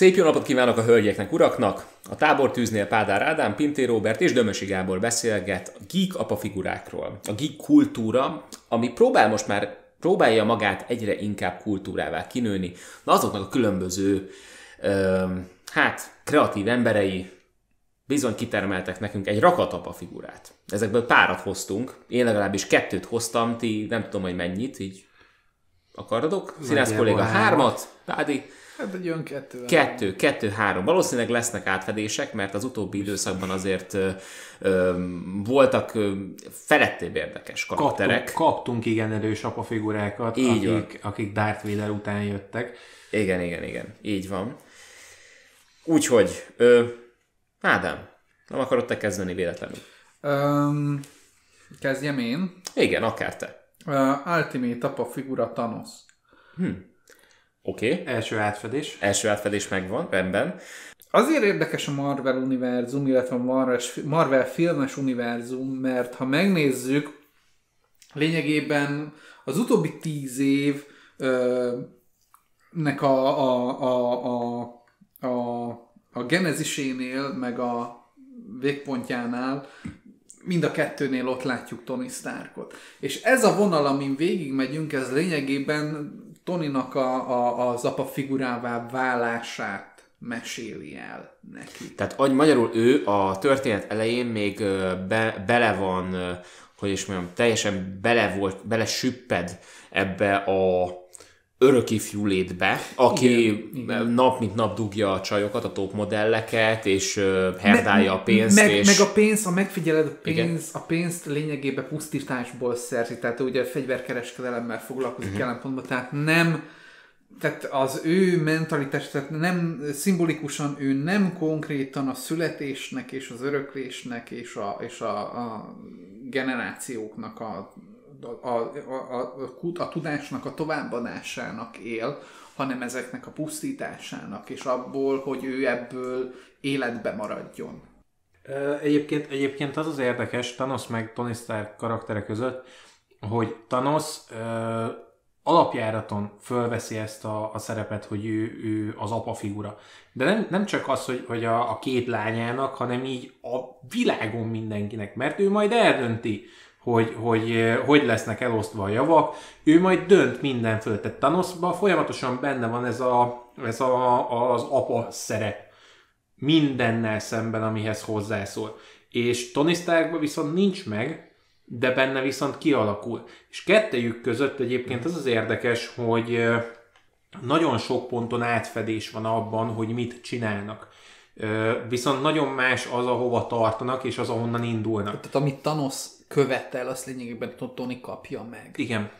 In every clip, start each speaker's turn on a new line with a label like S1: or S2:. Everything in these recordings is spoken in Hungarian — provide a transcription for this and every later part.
S1: Szép jó napot kívánok a hölgyeknek, uraknak! A tábortűznél Pádár Ádám, Pinté Robert és Dömösi Gábor beszélget a geek apa figurákról. A geek kultúra, ami próbál most már próbálja magát egyre inkább kultúrává kinőni, na azoknak a különböző, ö, hát, kreatív emberei bizony kitermeltek nekünk egy rakatapa figurát. Ezekből párat hoztunk, én legalábbis kettőt hoztam, ti nem tudom, hogy mennyit, így akaradok. Színász kolléga hármat, Pádi
S2: Hát egy olyan kettő.
S1: Kettő, kettő, három. Valószínűleg lesznek átfedések, mert az utóbbi időszakban azért ö, ö, voltak ö, felettébb érdekes karakterek.
S3: Kaptunk, kaptunk igen erős apafigurákat,
S1: Így
S3: akik, akik Darth Vader után jöttek.
S1: Igen, igen, igen. Így van. Úgyhogy, ö, Ádám, nem akarod te kezdeni véletlenül?
S2: Um, kezdjem én.
S1: Igen, akár te.
S2: Uh, Ultimate apa figura Thanos.
S1: Oké, okay.
S3: Első átfedés.
S1: első átfedés megvan, rendben.
S2: Azért érdekes a Marvel univerzum, illetve a Marvel, filmes univerzum, mert ha megnézzük, lényegében az utóbbi tíz év ö, nek a, a, a, a, a, a genezisénél, meg a végpontjánál mind a kettőnél ott látjuk Tony Starkot. És ez a vonal, amin végigmegyünk, ez lényegében Tonynak a, a, az apa figurává válását meséli el neki.
S1: Tehát agy magyarul ő a történet elején még be, bele van, hogy is mondjam, teljesen bele volt, bele süpped ebbe a örökifjú létbe, aki
S2: Igen,
S1: nap mint nap dugja a csajokat, a top modelleket, és herdálja a pénzt,
S2: meg,
S1: és...
S2: meg a pénz, ha megfigyeled, a,
S1: Igen.
S2: pénz, a pénzt lényegében pusztításból szerzi, tehát ugye fegyverkereskedelemmel foglalkozik uh-huh. jelen pontban, tehát nem tehát az ő mentalitás, tehát nem szimbolikusan ő nem konkrétan a születésnek és az öröklésnek és a, és a, a generációknak a, a, a, a, a, tudásnak a továbbadásának él, hanem ezeknek a pusztításának, és abból, hogy ő ebből életbe maradjon.
S3: Egyébként, egyébként az az érdekes Thanos meg Tony Stark karaktere között, hogy Thanos ö, alapjáraton fölveszi ezt a, a szerepet, hogy ő, ő az apa figura. De nem, nem csak az, hogy, hogy a, a két lányának, hanem így a világon mindenkinek, mert ő majd eldönti, hogy, hogy eh, hogy lesznek elosztva a javak, ő majd dönt minden föl. Tehát Thanosban folyamatosan benne van ez, a, ez a, az apa szerep mindennel szemben, amihez hozzászól. És Tony Starkban viszont nincs meg, de benne viszont kialakul. És kettejük között egyébként az az érdekes, hogy ö, nagyon sok ponton átfedés van abban, hogy mit csinálnak. Ö, Viszont nagyon más az, ahova tartanak, és az, ahonnan indulnak.
S2: Tehát amit Thanos követel, azt lényegében Tony kapja meg.
S3: Igen.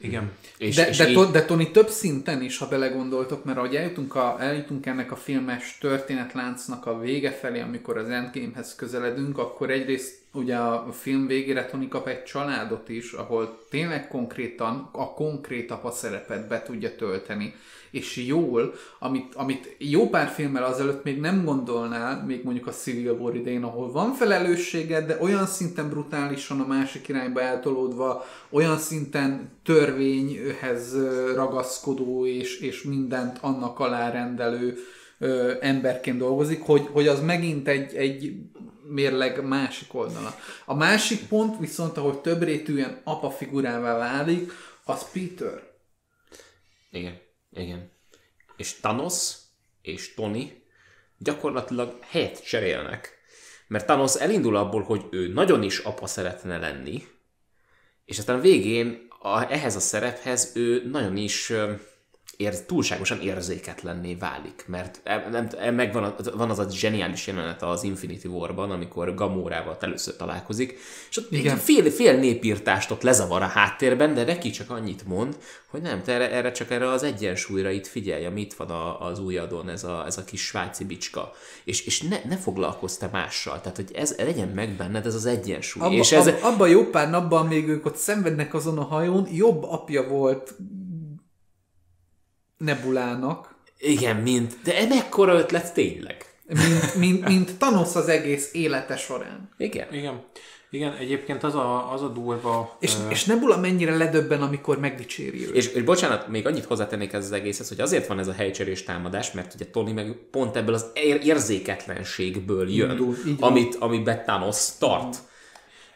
S3: Igen.
S1: és,
S2: de,
S1: és
S2: de,
S1: így-
S2: de Tony több szinten is, ha belegondoltok, mert ahogy eljutunk, a, eljutunk ennek a filmes történetláncnak a vége felé, amikor az Endgamehez közeledünk, akkor egyrészt ugye a film végére Tony kap egy családot is, ahol tényleg konkrétan a konkrét apa szerepet be tudja tölteni, és jól, amit, amit jó pár filmmel azelőtt még nem gondolnál, még mondjuk a Civil War idején, ahol van felelősséged, de olyan szinten brutálisan a másik irányba eltolódva, olyan szinten törvényhez ragaszkodó és, és mindent annak alárendelő emberként dolgozik, hogy, hogy az megint egy, egy mérleg másik oldala. A másik pont viszont, ahogy több rétűen apa figurává válik, az Peter.
S1: Igen, igen. És Thanos és Tony gyakorlatilag helyet cserélnek. Mert Thanos elindul abból, hogy ő nagyon is apa szeretne lenni, és aztán a végén a, ehhez a szerephez ő nagyon is ér, túlságosan érzéketlenné válik, mert e- nem, e- megvan a, van az a zseniális jelenet az Infinity War-ban, amikor Gamórával először találkozik, és ott
S2: Igen.
S1: fél, fél népírtást ott lezavar a háttérben, de neki csak annyit mond, hogy nem, te erre, erre csak erre az egyensúlyra itt figyelj, ami itt van a, az ujjadon, ez a, ez a kis svájci bicska, és, és ne, ne foglalkozz te mással, tehát hogy ez legyen meg benned ez az egyensúly.
S2: Abba,
S1: és ez,
S2: ab, abban jó pár napban még ők ott szenvednek azon a hajón, jobb apja volt Nebulának,
S1: igen, mint, de mekkora ötlet tényleg.
S2: mint, mint, mint Thanos az egész élete során.
S1: Igen.
S3: Igen. Igen, egyébként az a, az a durva...
S2: És, uh... és Nebula mennyire ledöbben, amikor megdicséri őt.
S1: És, és bocsánat, még annyit hozzátennék ez az egészhez, hogy azért van ez a helycserés támadás, mert ugye Tony meg pont ebből az ér- érzéketlenségből jön, Indul, amit, amiben Thanos tart.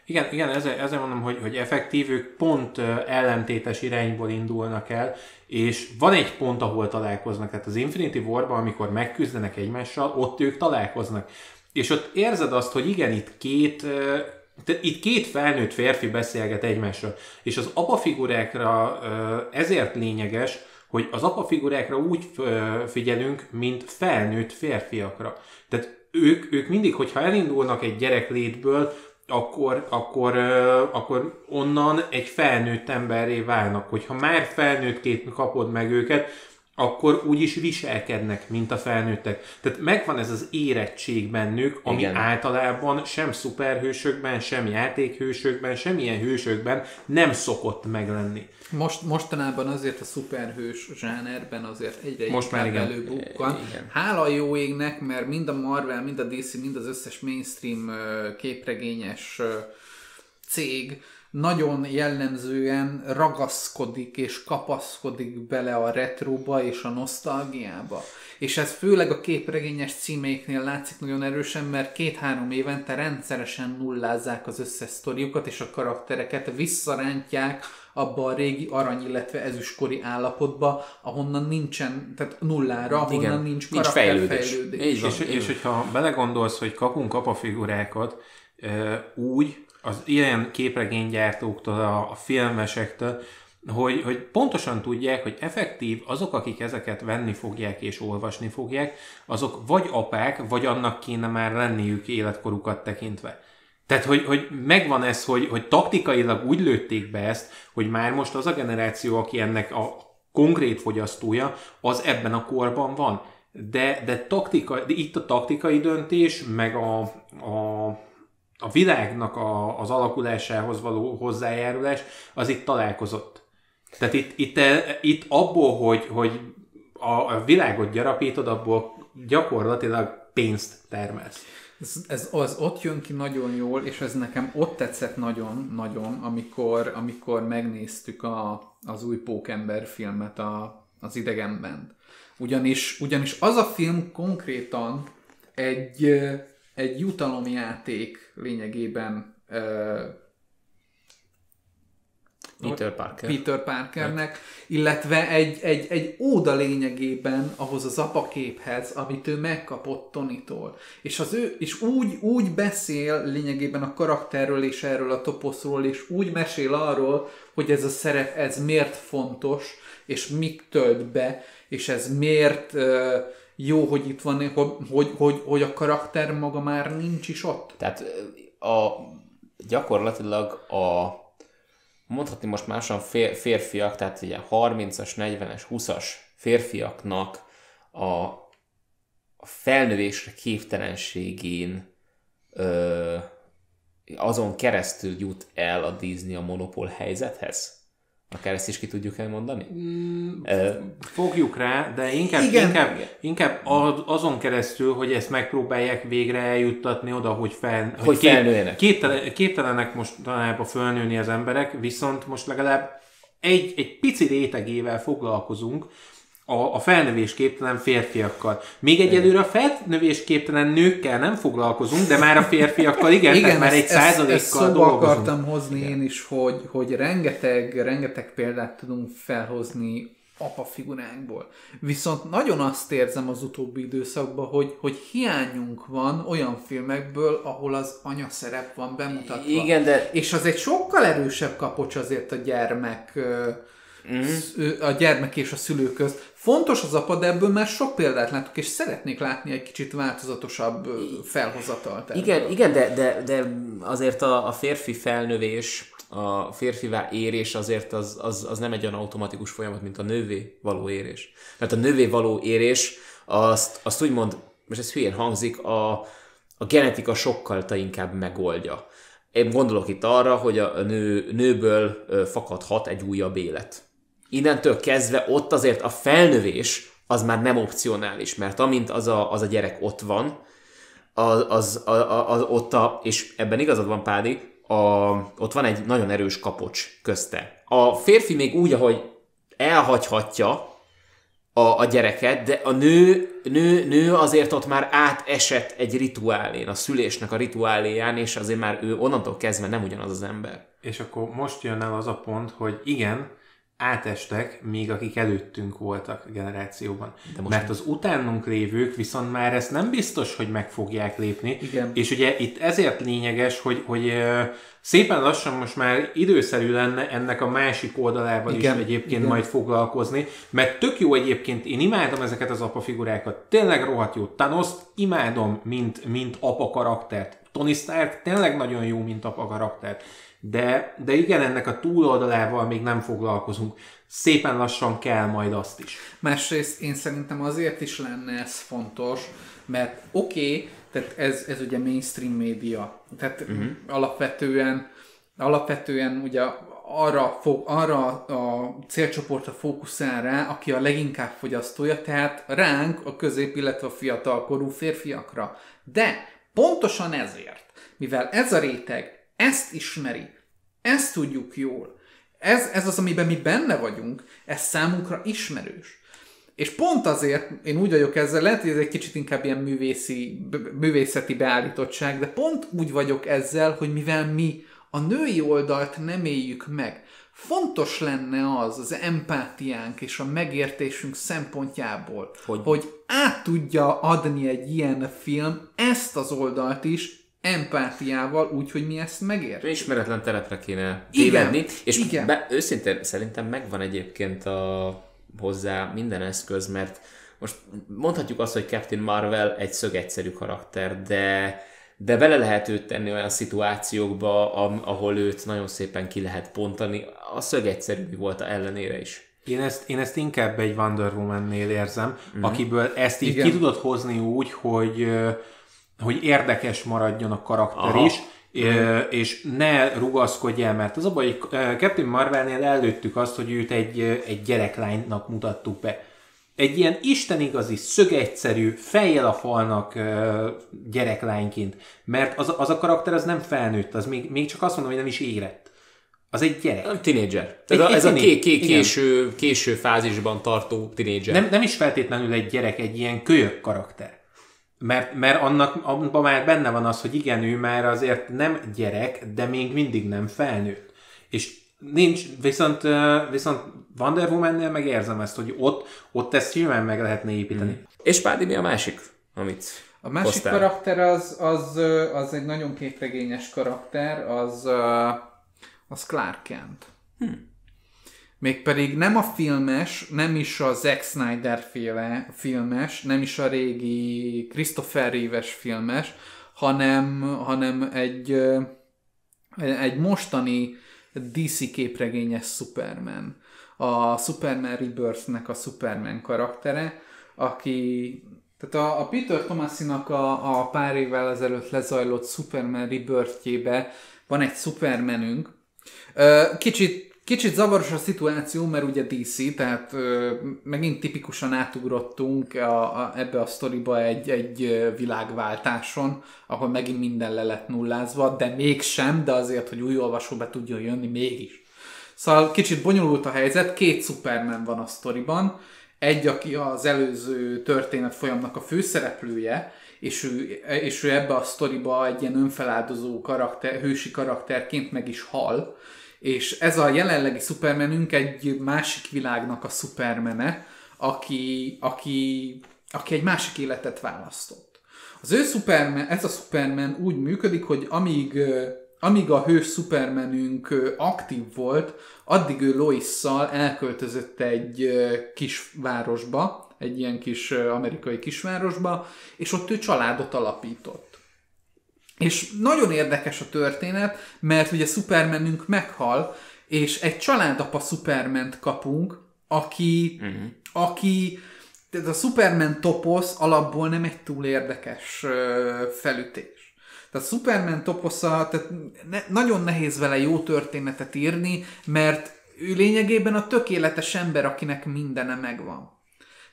S3: Igen, igen ezzel, ezzel mondom, hogy, hogy effektív, ők pont ellentétes irányból indulnak el, és van egy pont, ahol találkoznak, tehát az Infinity War-ban, amikor megküzdenek egymással, ott ők találkoznak. És ott érzed azt, hogy igen, itt két itt két felnőtt férfi beszélget egymással, és az apafigurákra ezért lényeges, hogy az apafigurákra úgy figyelünk, mint felnőtt férfiakra. Tehát ők, ők mindig, hogyha elindulnak egy gyereklétből, akkor, akkor, akkor onnan egy felnőtt emberré válnak. Hogyha már felnőttként kapod meg őket, akkor úgy is viselkednek, mint a felnőttek. Tehát megvan ez az érettség bennük, ami Igen. általában sem szuperhősökben, sem játékhősökben, semmilyen hősökben nem szokott meglenni.
S2: Most, mostanában azért a szuperhős zsánerben azért egyre Most már igen. előbukkan. Igen. Hála jó égnek, mert mind a Marvel, mind a DC, mind az összes mainstream képregényes cég nagyon jellemzően ragaszkodik és kapaszkodik bele a retroba és a nosztalgiába. És ez főleg a képregényes címeiknél látszik nagyon erősen, mert két-három évente rendszeresen nullázzák az összes sztoriukat, és a karaktereket visszarántják abba a régi arany, illetve ezüstkori állapotba, ahonnan nincsen, tehát nullára, ahonnan Igen, nincs karakterfejlődés.
S3: És, és, és hogyha belegondolsz, hogy kapunk apafigurákat, úgy, az ilyen képregénygyártóktól, a, a filmesektől, hogy, hogy pontosan tudják, hogy effektív azok, akik ezeket venni fogják és olvasni fogják, azok vagy apák, vagy annak kéne már lenniük életkorukat tekintve. Tehát, hogy, hogy megvan ez, hogy, hogy taktikailag úgy lőtték be ezt, hogy már most az a generáció, aki ennek a konkrét fogyasztója, az ebben a korban van. De, de, taktika, de itt a taktikai döntés, meg a, a a világnak a, az alakulásához való hozzájárulás, az itt találkozott. Tehát itt, itt, itt abból, hogy, hogy a világot gyarapítod, abból gyakorlatilag pénzt termelsz.
S2: Ez, ez az ott jön ki nagyon jól, és ez nekem ott tetszett nagyon-nagyon, amikor, amikor megnéztük a, az új Pókember filmet, a, az idegenben. Ugyanis, ugyanis az a film konkrétan egy, egy jutalomjáték lényegében
S1: Peter Parker.
S2: Peter Parkernek, illetve egy, egy, egy óda lényegében ahhoz az apaképhez, amit ő megkapott Tonitól. És, az ő, és úgy, úgy beszél lényegében a karakterről és erről a toposzról, és úgy mesél arról, hogy ez a szerep, ez miért fontos, és mit tölt be, és ez miért uh, jó, hogy itt van, hogy, hogy, hogy, hogy a karakter maga már nincs is ott.
S1: Tehát a, gyakorlatilag a mondhatni most máson fér, férfiak, tehát ugye 30-as, 40-es, 20-as férfiaknak a, a felnövésre képtelenségén ö, azon keresztül jut el a Disney a monopól helyzethez? Akár ezt is ki tudjuk elmondani? Mm,
S3: fogjuk rá, de inkább, Igen. inkább, inkább azon keresztül, hogy ezt megpróbálják végre eljuttatni oda, hogy, fel,
S1: hogy, hogy felnőjenek.
S3: Képtelen, képtelenek most talán fölnőni az emberek, viszont most legalább egy, egy pici rétegével foglalkozunk, a, a felnövésképtelen férfiakkal. Még egyelőre a felnövésképtelen nőkkel nem foglalkozunk, de már a férfiakkal igen, igen tehát már egy százalékkal ezt, ezt dolgozunk.
S2: akartam hozni igen. én is, hogy, hogy rengeteg, rengeteg példát tudunk felhozni apa figuránkból. Viszont nagyon azt érzem az utóbbi időszakban, hogy, hogy hiányunk van olyan filmekből, ahol az anya szerep van bemutatva.
S1: Igen, de...
S2: És az egy sokkal erősebb kapocs azért a gyermek mm. a gyermek és a szülő közt. Fontos az apa, de ebből már sok példát látok, és szeretnék látni egy kicsit változatosabb felhozatalt.
S1: Igen, igen de, de, de azért a, a férfi felnövés, a férfivá érés azért az, az, az nem egy olyan automatikus folyamat, mint a nővé való érés. Mert a nővé való érés azt, azt úgymond, most ez hülyén hangzik, a, a genetika sokkal inkább megoldja. Én gondolok itt arra, hogy a nő, nőből fakadhat egy újabb élet innentől kezdve ott azért a felnövés az már nem opcionális, mert amint az a, az a gyerek ott van, az, az, az, az ott a, és ebben igazad van Pádi, a, ott van egy nagyon erős kapocs közte. A férfi még úgy, ahogy elhagyhatja a, a gyereket, de a nő, nő, nő azért ott már átesett egy rituálén, a szülésnek a rituáléján, és azért már ő onnantól kezdve nem ugyanaz az ember.
S3: És akkor most jön el az a pont, hogy igen, átestek, míg akik előttünk voltak generációban. De most Mert az utánunk lévők viszont már ezt nem biztos, hogy meg fogják lépni.
S2: Igen.
S3: És ugye itt ezért lényeges, hogy, hogy szépen lassan most már időszerű lenne ennek a másik oldalával Igen. is egyébként Igen. majd foglalkozni, mert tök jó egyébként, én imádom ezeket az apa figurákat, tényleg rohadt jó. thanos imádom, mint, mint apa karaktert. Tony Stark tényleg nagyon jó, mint apa karaktert de, de igen, ennek a túloldalával még nem foglalkozunk. Szépen lassan kell majd azt is.
S2: Másrészt én szerintem azért is lenne ez fontos, mert oké, okay, tehát ez, ez ugye mainstream média, tehát uh-huh. alapvetően, alapvetően ugye arra, fog, arra a célcsoportra fókuszál rá, aki a leginkább fogyasztója, tehát ránk, a közép, illetve a fiatalkorú férfiakra. De pontosan ezért, mivel ez a réteg ezt ismeri, ezt tudjuk jól, ez, ez az, amiben mi benne vagyunk, ez számunkra ismerős. És pont azért, én úgy vagyok ezzel, lehet, hogy ez egy kicsit inkább ilyen művészi, művészeti beállítottság, de pont úgy vagyok ezzel, hogy mivel mi a női oldalt nem éljük meg, fontos lenne az az empátiánk és a megértésünk szempontjából, hogy, hogy át tudja adni egy ilyen film ezt az oldalt is, empátiával, úgy, hogy mi ezt megértjük.
S1: Ismeretlen telepre kéne tévedni, és igen. Be, őszintén szerintem megvan egyébként a, hozzá minden eszköz, mert most mondhatjuk azt, hogy Captain Marvel egy szögegyszerű karakter, de de bele lehet őt tenni olyan szituációkba, ahol őt nagyon szépen ki lehet pontani. A szög egyszerű volt a ellenére is.
S3: Én ezt, én ezt inkább egy Wonder Woman-nél érzem, mm-hmm. akiből ezt így Igen. ki tudod hozni úgy, hogy hogy érdekes maradjon a karakter Aha. is, Mm. és ne rugaszkodj el, mert az a baj, hogy Captain Marvelnél előttük azt, hogy őt egy, egy gyereklánynak mutattuk be. Egy ilyen istenigazi, szögegyszerű, fejjel a falnak gyereklányként, mert az, az a karakter az nem felnőtt, az még, még csak azt mondom, hogy nem is érett. Az egy gyerek.
S1: Nem tínédzser. Ez, egy, a, ez a ké, ké, késő, késő fázisban tartó tínédzser.
S3: Nem, nem is feltétlenül egy gyerek, egy ilyen kölyök karakter. Mert, mert annak abban már benne van az, hogy igen, ő már azért nem gyerek, de még mindig nem felnőtt. És nincs, viszont, viszont Wonder Woman-nél meg érzem ezt, hogy ott, ott ezt simán meg lehetne építeni. Mm.
S1: És Pádi, mi a másik, amit
S2: A másik hoztál? karakter az, az, az egy nagyon képregényes karakter, az, az Clark Kent. Hmm. Mégpedig nem a filmes, nem is a Zack Snyder féle filmes, nem is a régi Christopher Reeves filmes, hanem, hanem egy, egy mostani DC képregényes Superman. A Superman Rebirth-nek a Superman karaktere, aki tehát a, Peter Tomasinak a, a pár évvel ezelőtt lezajlott Superman Rebirth-jébe van egy Supermanünk. Kicsit Kicsit zavaros a szituáció, mert ugye DC, tehát ö, megint tipikusan átugrottunk a, a, ebbe a sztoriba egy, egy világváltáson, ahol megint minden le lett nullázva, de mégsem, de azért, hogy új olvasó be tudjon jönni, mégis. Szóval kicsit bonyolult a helyzet, két Superman van a sztoriban, egy, aki az előző történet folyamnak a főszereplője, és ő, és ő ebbe a sztoriba egy ilyen önfeláldozó karakter, hősi karakterként meg is hal, és ez a jelenlegi szupermenünk egy másik világnak a szupermene, aki, aki, aki egy másik életet választott. Az ő szupermen, ez a szupermen úgy működik, hogy amíg, amíg a hős szupermenünk aktív volt, addig ő Loisszal elköltözött egy kis városba, egy ilyen kis amerikai kisvárosba, és ott ő családot alapított. És nagyon érdekes a történet, mert ugye Supermanünk meghal, és egy családapa Superment kapunk, aki, uh-huh. aki tehát a Superman toposz alapból nem egy túl érdekes felütés. Tehát a Superman toposza, tehát ne, nagyon nehéz vele jó történetet írni, mert ő lényegében a tökéletes ember, akinek mindene megvan.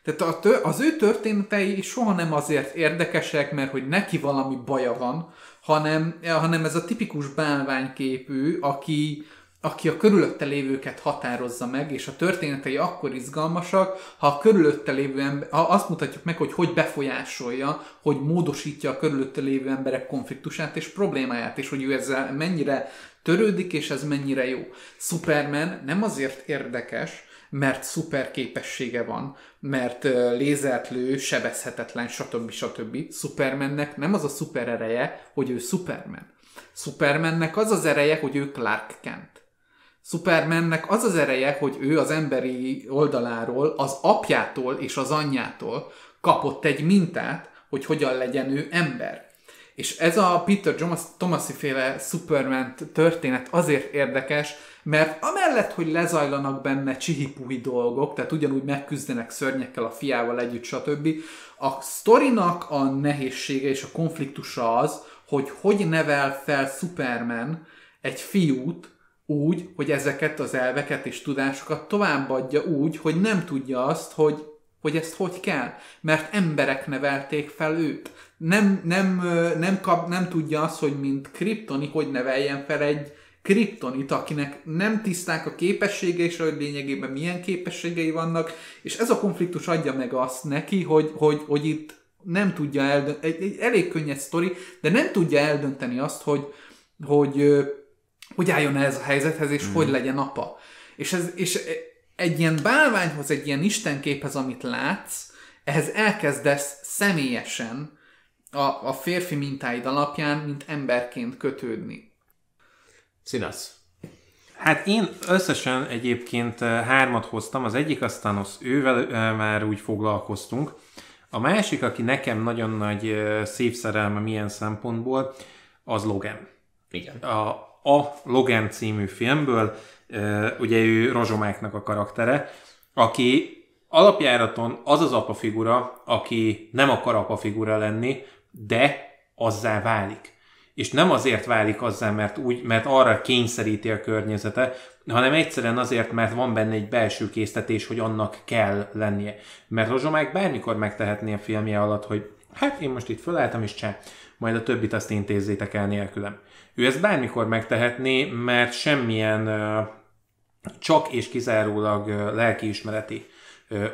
S2: Tehát a tő, az ő történetei soha nem azért érdekesek, mert hogy neki valami baja van, hanem, hanem ez a tipikus bálványképű, aki, aki a körülötte lévőket határozza meg, és a történetei akkor izgalmasak, ha a körülötte lévő ember, ha azt mutatjuk meg, hogy hogy befolyásolja, hogy módosítja a körülötte lévő emberek konfliktusát és problémáját, és hogy ő ezzel mennyire törődik, és ez mennyire jó. Superman nem azért érdekes, mert szuper képessége van, mert lézert lő, sebezhetetlen, stb. stb. Supermannek nem az a szuper ereje, hogy ő Superman. Supermannek az az ereje, hogy ő Clark Kent. Supermannek az az ereje, hogy ő az emberi oldaláról, az apjától és az anyjától kapott egy mintát, hogy hogyan legyen ő ember. És ez a Peter Thomas féle Superman történet azért érdekes, mert amellett, hogy lezajlanak benne csihipuhi dolgok, tehát ugyanúgy megküzdenek szörnyekkel a fiával együtt, stb. A sztorinak a nehézsége és a konfliktusa az, hogy hogy nevel fel Superman egy fiút, úgy, hogy ezeket az elveket és tudásokat továbbadja úgy, hogy nem tudja azt, hogy, hogy ezt hogy kell. Mert emberek nevelték fel őt. Nem, nem, nem, kap, nem tudja azt, hogy mint kriptoni, hogy neveljen fel egy kriptonit, akinek nem tiszták a képessége, és hogy lényegében milyen képességei vannak, és ez a konfliktus adja meg azt neki, hogy, hogy, hogy itt nem tudja eldönteni, egy, egy elég könnyed sztori, de nem tudja eldönteni azt, hogy, hogy hogy álljon ez a helyzethez, és mm. hogy legyen apa. És, ez, és egy ilyen bálványhoz, egy ilyen istenképhez, amit látsz, ehhez elkezdesz személyesen a, a férfi mintáid alapján, mint emberként kötődni.
S1: Színasz.
S3: Hát én összesen egyébként eh, hármat hoztam, az egyik aztán az ővel eh, már úgy foglalkoztunk. A másik, aki nekem nagyon nagy eh, szép szerelme milyen szempontból, az Logan.
S1: Igen.
S3: A, a Logan című filmből, ugye ő Rozsomáknak a karaktere, aki alapjáraton az az apa figura, aki nem akar apa figura lenni, de azzá válik. És nem azért válik azzá, mert, úgy, mert arra kényszeríti a környezete, hanem egyszerűen azért, mert van benne egy belső késztetés, hogy annak kell lennie. Mert Rozsomák bármikor megtehetné a filmje alatt, hogy hát én most itt fölálltam és csá, majd a többit azt intézzétek el nélkülem. Ő ezt bármikor megtehetné, mert semmilyen csak és kizárólag lelkiismereti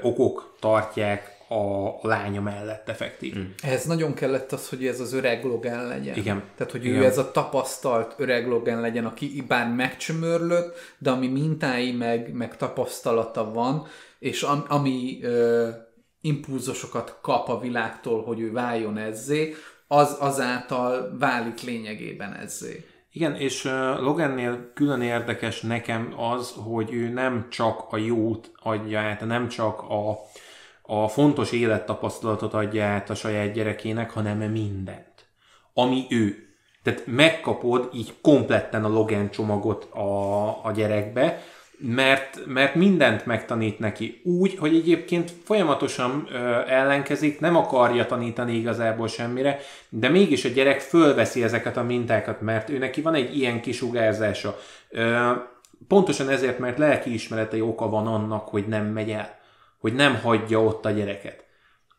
S3: okok tartják a lánya mellett effektív. Mm.
S2: Ez nagyon kellett az, hogy ez az öreg Logan legyen.
S3: Igen.
S2: Tehát, hogy
S3: Igen.
S2: ő ez a tapasztalt öreg Logan legyen, aki bár megcsömörlött, de ami mintái meg, meg tapasztalata van, és am, ami ö, impulzusokat kap a világtól, hogy ő váljon ezzé, az azáltal válik lényegében ezzé.
S3: Igen, és Logannél külön érdekes nekem az, hogy ő nem csak a jót adja át, nem csak a, a fontos élettapasztalatot adja át a saját gyerekének, hanem mindent. Ami ő. Tehát megkapod így kompletten a Logan csomagot a, a gyerekbe, mert, mert mindent megtanít neki úgy, hogy egyébként folyamatosan ö, ellenkezik, nem akarja tanítani igazából semmire, de mégis a gyerek fölveszi ezeket a mintákat, mert ő neki van egy ilyen kisugárzása. Ö, pontosan ezért, mert lelkiismeretei oka van annak, hogy nem megy el, hogy nem hagyja ott a gyereket.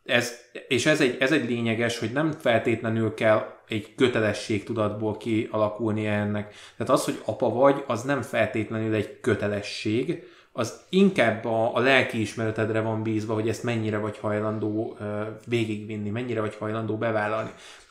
S3: Ez, és ez egy, ez egy lényeges, hogy nem feltétlenül kell egy kötelesség tudatból kialakulni ennek. Tehát az, hogy apa vagy, az nem feltétlenül egy kötelesség, az inkább a, a lelki ismeretedre van bízva, hogy ezt mennyire vagy hajlandó uh, végigvinni, mennyire vagy hajlandó bevállalni.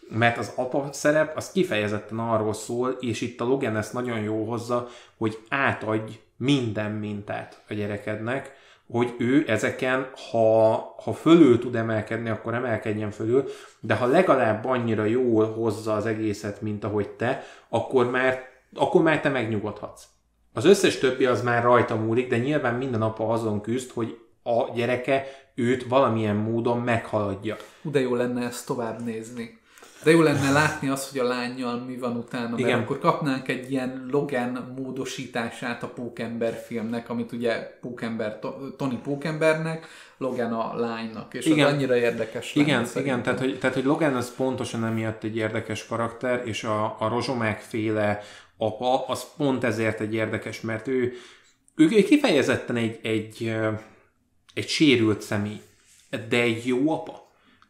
S3: Mert az apa szerep az kifejezetten arról szól, és itt a Logan ezt nagyon jó hozza, hogy átadj minden mintát a gyerekednek, hogy ő ezeken, ha, ha fölül tud emelkedni, akkor emelkedjen fölül, de ha legalább annyira jól hozza az egészet, mint ahogy te, akkor már, akkor már te megnyugodhatsz. Az összes többi az már rajta múlik, de nyilván minden apa azon küzd, hogy a gyereke őt valamilyen módon meghaladja.
S2: De jó lenne ezt tovább nézni. De jó lenne látni azt, hogy a lányjal mi van utána, mert Igen. akkor kapnánk egy ilyen Logan módosítását a Pókember filmnek, amit ugye Pókember, Tony Pókembernek, Logan a lánynak, és igen. az annyira érdekes
S3: lenne. Igen, igen tehát, hogy, tehát hogy Logan az pontosan emiatt egy érdekes karakter, és a, a Rozsomák féle apa, az pont ezért egy érdekes, mert ő, ő kifejezetten egy, egy, egy sérült személy de egy jó apa.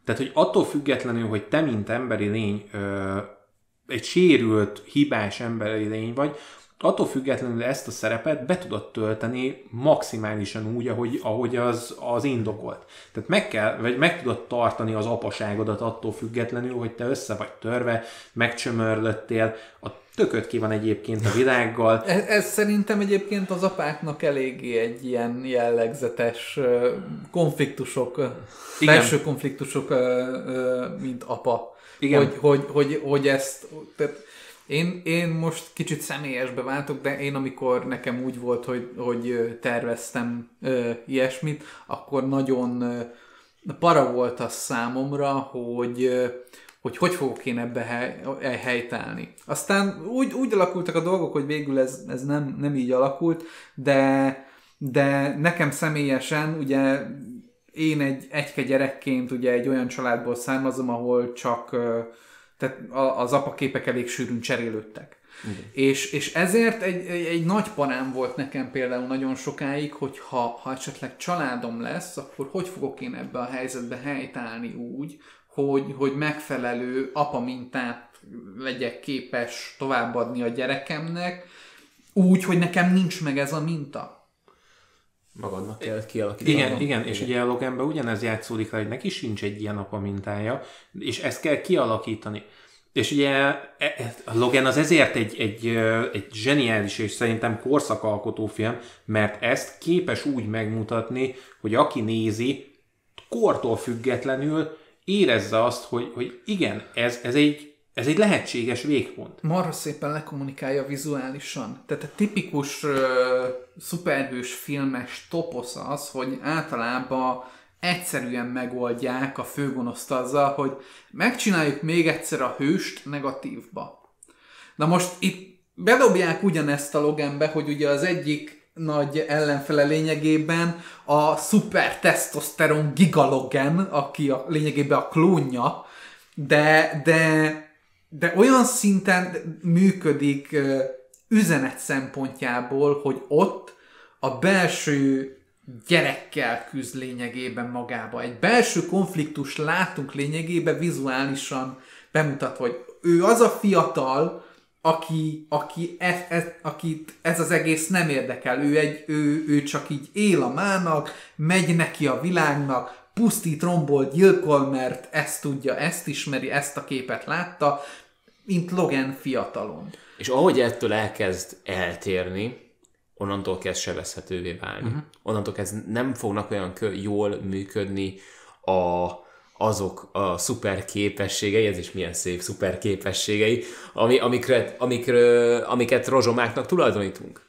S3: Tehát, hogy attól függetlenül, hogy te, mint emberi lény, ö, egy sérült, hibás emberi lény vagy, attól függetlenül ezt a szerepet be tudod tölteni maximálisan úgy, ahogy, ahogy az, az indokolt. Tehát meg kell, vagy meg tudod tartani az apaságodat attól függetlenül, hogy te össze vagy törve, megcsömörlöttél, a tököt ki van egyébként a világgal.
S2: Ez, ez szerintem egyébként az apáknak eléggé egy ilyen jellegzetes konfliktusok, Igen. belső konfliktusok, mint apa. Igen. Hogy, hogy, hogy, hogy ezt, tehát én, én most kicsit személyesbe váltok, de én amikor nekem úgy volt, hogy, hogy terveztem ö, ilyesmit, akkor nagyon ö, para volt az számomra, hogy ö, hogy hogy fogok én ebbe hely, e, helytállni. Aztán úgy, úgy alakultak a dolgok, hogy végül ez, ez nem, nem így alakult, de, de nekem személyesen ugye én egy egyke gyerekként ugye egy olyan családból származom, ahol csak tehát az apaképek elég sűrűn cserélődtek. És, és ezért egy, egy, egy nagy panám volt nekem például nagyon sokáig, hogy ha, ha esetleg családom lesz, akkor hogy fogok én ebbe a helyzetbe helytállni úgy, hogy, hogy megfelelő apa mintát legyek képes továbbadni a gyerekemnek, úgy, hogy nekem nincs meg ez a minta.
S1: Magadnak kell kialakítani.
S3: Igen, igen, igen, és ugye a Loganben ugyanez játszódik le, hogy neki sincs egy ilyen apa mintája, és ezt kell kialakítani. És ugye e, e, a Logan az ezért egy, egy, egy zseniális és szerintem korszakalkotó film, mert ezt képes úgy megmutatni, hogy aki nézi, kortól függetlenül érezze azt, hogy, hogy igen, ez, ez, egy, ez egy lehetséges végpont.
S2: Marha szépen lekommunikálja vizuálisan. Tehát a tipikus uh, szuperhős filmes toposz az, hogy általában egyszerűen megoldják a főgonoszt azzal, hogy megcsináljuk még egyszer a hőst negatívba. Na most itt bedobják ugyanezt a Loganbe, hogy ugye az egyik nagy ellenfele lényegében a szuper tesztoszteron gigalogen, aki a, lényegében a klónja, de, de, de olyan szinten működik üzenet szempontjából, hogy ott a belső gyerekkel küzd lényegében magába. Egy belső konfliktus látunk lényegében vizuálisan bemutatva, hogy ő az a fiatal, aki, aki ez, ez, akit ez az egész nem érdekel. Ő, egy, ő, ő csak így él a mának, megy neki a világnak, pusztít, rombol, gyilkol, mert ezt tudja, ezt ismeri, ezt a képet látta, mint Logan fiatalon.
S1: És ahogy ettől elkezd eltérni, onnantól kezd sebezhetővé válni. Uh-huh. Onnantól kezd nem fognak olyan jól működni a, azok a szuper képességei, ez is milyen szép szuper képességei, ami, amikre, amikre, amiket rozsomáknak tulajdonítunk.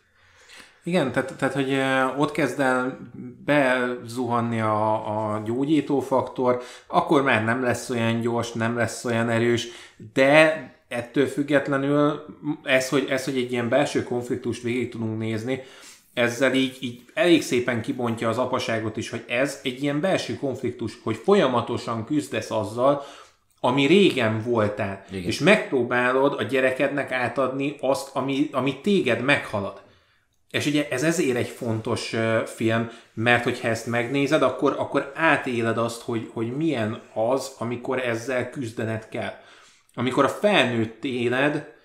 S3: Igen, tehát, tehát hogy ott kezd el bezuhanni a, a gyógyítófaktor, akkor már nem lesz olyan gyors, nem lesz olyan erős, de ettől függetlenül ez, hogy, ez, hogy egy ilyen belső konfliktust végig tudunk nézni, ezzel így, így elég szépen kibontja az apaságot is, hogy ez egy ilyen belső konfliktus, hogy folyamatosan küzdesz azzal, ami régen voltál, Igen. és megpróbálod a gyerekednek átadni azt, ami, ami téged meghalad. És ugye ez ezért egy fontos uh, film, mert hogyha ezt megnézed, akkor, akkor átéled azt, hogy, hogy milyen az, amikor ezzel küzdened kell. Amikor a felnőtt éled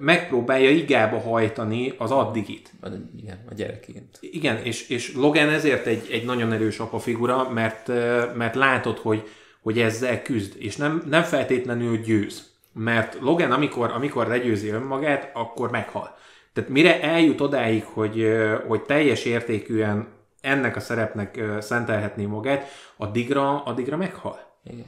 S3: megpróbálja igába hajtani az addigit.
S1: Igen, a gyereként.
S3: Igen, és, és Logan ezért egy, egy nagyon erős apa figura, mert, mert látod, hogy, hogy ezzel küzd, és nem, nem feltétlenül győz. Mert Logan, amikor, amikor legyőzi önmagát, akkor meghal. Tehát mire eljut odáig, hogy, hogy teljes értékűen ennek a szerepnek szentelhetné magát, addigra, addigra meghal.
S2: Igen.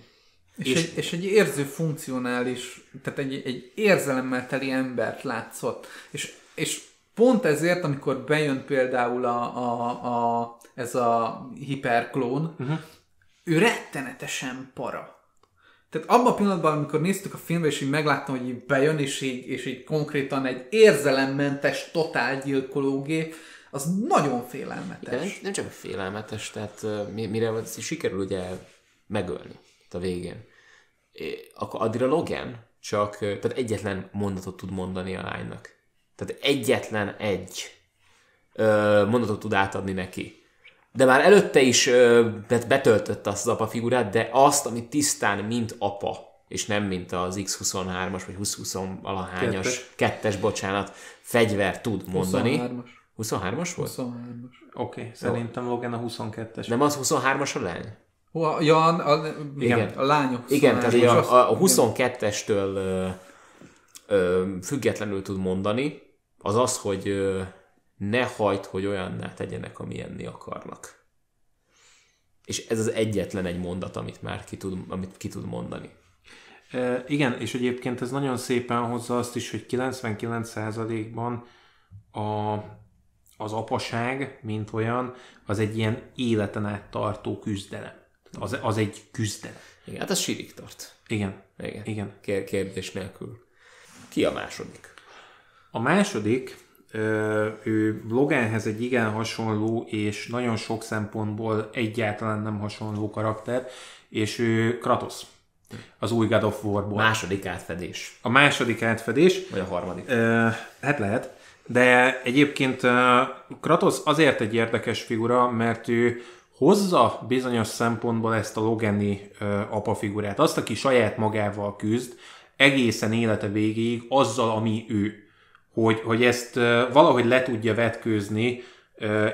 S2: És, és, egy, és egy érző funkcionális, tehát egy, egy érzelemmel teli embert látszott. És, és pont ezért, amikor bejön például a, a, a, ez a hiperklón, uh-huh. ő rettenetesen para. Tehát abban a pillanatban, amikor néztük a filmet, és így megláttam, hogy így bejön, és így, és így konkrétan egy érzelemmentes totál gyilkológép, az nagyon félelmetes.
S1: Igen, nem csak félelmetes, tehát mire sikerül ugye megölni a végén. Akkor addigra Logan csak, tehát egyetlen mondatot tud mondani a lánynak. Tehát egyetlen egy mondatot tud átadni neki. de már előtte is bet- betöltötte azt az apa figurát, de azt, amit tisztán mint apa, és nem mint az X23-as vagy 20-20 valahányas,
S3: Kettes.
S1: kettes, bocsánat, fegyver tud mondani.
S2: 23-as.
S1: 23-as volt?
S2: 23-as.
S3: Oké, okay, szerintem Logan a 22-es.
S1: Nem az 23-as a lány?
S2: A- Ja, a, igen,
S1: Igen.
S2: a lányok.
S1: Igen, tehát
S2: 23-as,
S1: ugye
S2: azt-
S1: a, a 22-estől ö, ö, függetlenül tud mondani, az az, hogy ö, ne hagyd, hogy olyanná tegyenek, amilyenni akarnak. És ez az egyetlen egy mondat, amit már ki tud, amit ki tud mondani.
S3: E, igen, és egyébként ez nagyon szépen hozza azt is, hogy 99%-ban a, az apaság, mint olyan, az egy ilyen életen át tartó küzdelem. Az, az egy küzdelem.
S1: Igen, hát az sírig tart.
S3: Igen,
S1: Igen.
S3: igen.
S1: Kér- kérdés nélkül. Ki a második?
S3: A második, ő Loganhez egy igen hasonló, és nagyon sok szempontból egyáltalán nem hasonló karakter, és ő Kratos, az új God of War-ból.
S1: Második átfedés.
S3: A második átfedés,
S1: Vagy a harmadik.
S3: Hát lehet. De egyébként Kratos azért egy érdekes figura, mert ő hozza bizonyos szempontból ezt a Logani ö, apa figurát. Azt, aki saját magával küzd, egészen élete végéig azzal, ami ő. Hogy, hogy ezt valahogy le tudja vetkőzni,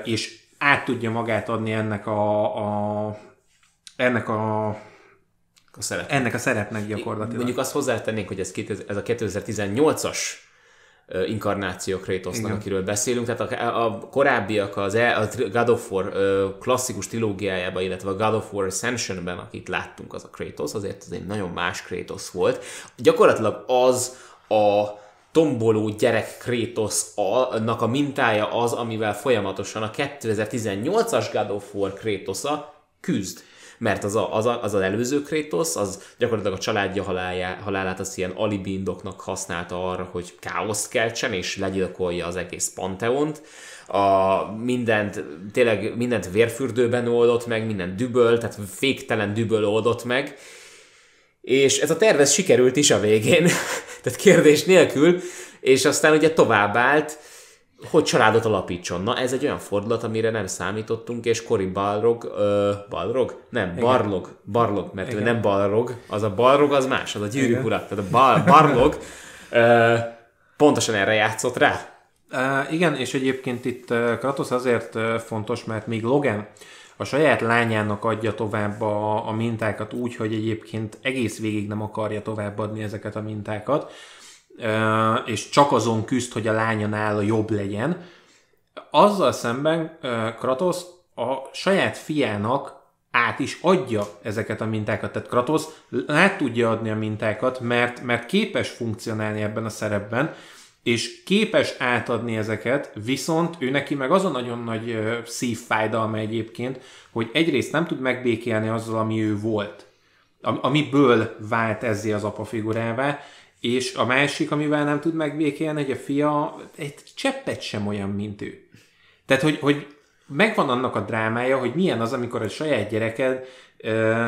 S3: és át tudja magát adni ennek a, a ennek a,
S1: A szerep.
S3: ennek a szerepnek gyakorlatilag.
S1: Mondjuk azt hozzátennénk, hogy ez, 2000, ez a 2018-as ö, inkarnáció Kratosnak,
S3: Igen.
S1: akiről beszélünk, tehát a, a korábbiak az e, a God of War klasszikus trilógiájában, illetve a God of War Ascensionben, akit láttunk, az a Kratos, azért ez egy nagyon más Kratos volt. Gyakorlatilag az a tomboló gyerek Kratosnak a mintája az, amivel folyamatosan a 2018-as God of War Kratosa küzd. Mert az, a, az, a, az az előző Kratos, az gyakorlatilag a családja haláljá, halálát az ilyen alibindoknak használta arra, hogy káoszt keltsen, és legyilkolja az egész panteont. A mindent, tényleg mindent vérfürdőben oldott meg, minden düböl, tehát féktelen düböl oldott meg, és ez a tervez sikerült is a végén, tehát kérdés nélkül, és aztán ugye továbbált, hogy családot alapítson. Na, ez egy olyan fordulat, amire nem számítottunk, és Cory Balrog, ö, Balrog? Nem, Barlog, Barlog, mert ő nem Balrog, az a Balrog az más, az a gyűrűk ura, tehát a Bal, Barlog ö, pontosan erre játszott rá.
S3: Uh, igen, és egyébként itt Kratos azért fontos, mert még Logan a saját lányának adja tovább a, a mintákat úgy, hogy egyébként egész végig nem akarja továbbadni ezeket a mintákat, és csak azon küzd, hogy a lánya nála jobb legyen. Azzal szemben Kratos a saját fiának át is adja ezeket a mintákat. Tehát Kratos át tudja adni a mintákat, mert, mert képes funkcionálni ebben a szerepben, és képes átadni ezeket, viszont ő neki meg az a nagyon nagy szívfájdalma egyébként, hogy egyrészt nem tud megbékélni azzal, ami ő volt, am- amiből vált ezzé az apa figurává, és a másik, amivel nem tud megbékélni, hogy a fia egy cseppet sem olyan, mint ő. Tehát, hogy, hogy megvan annak a drámája, hogy milyen az, amikor a saját gyereked ö,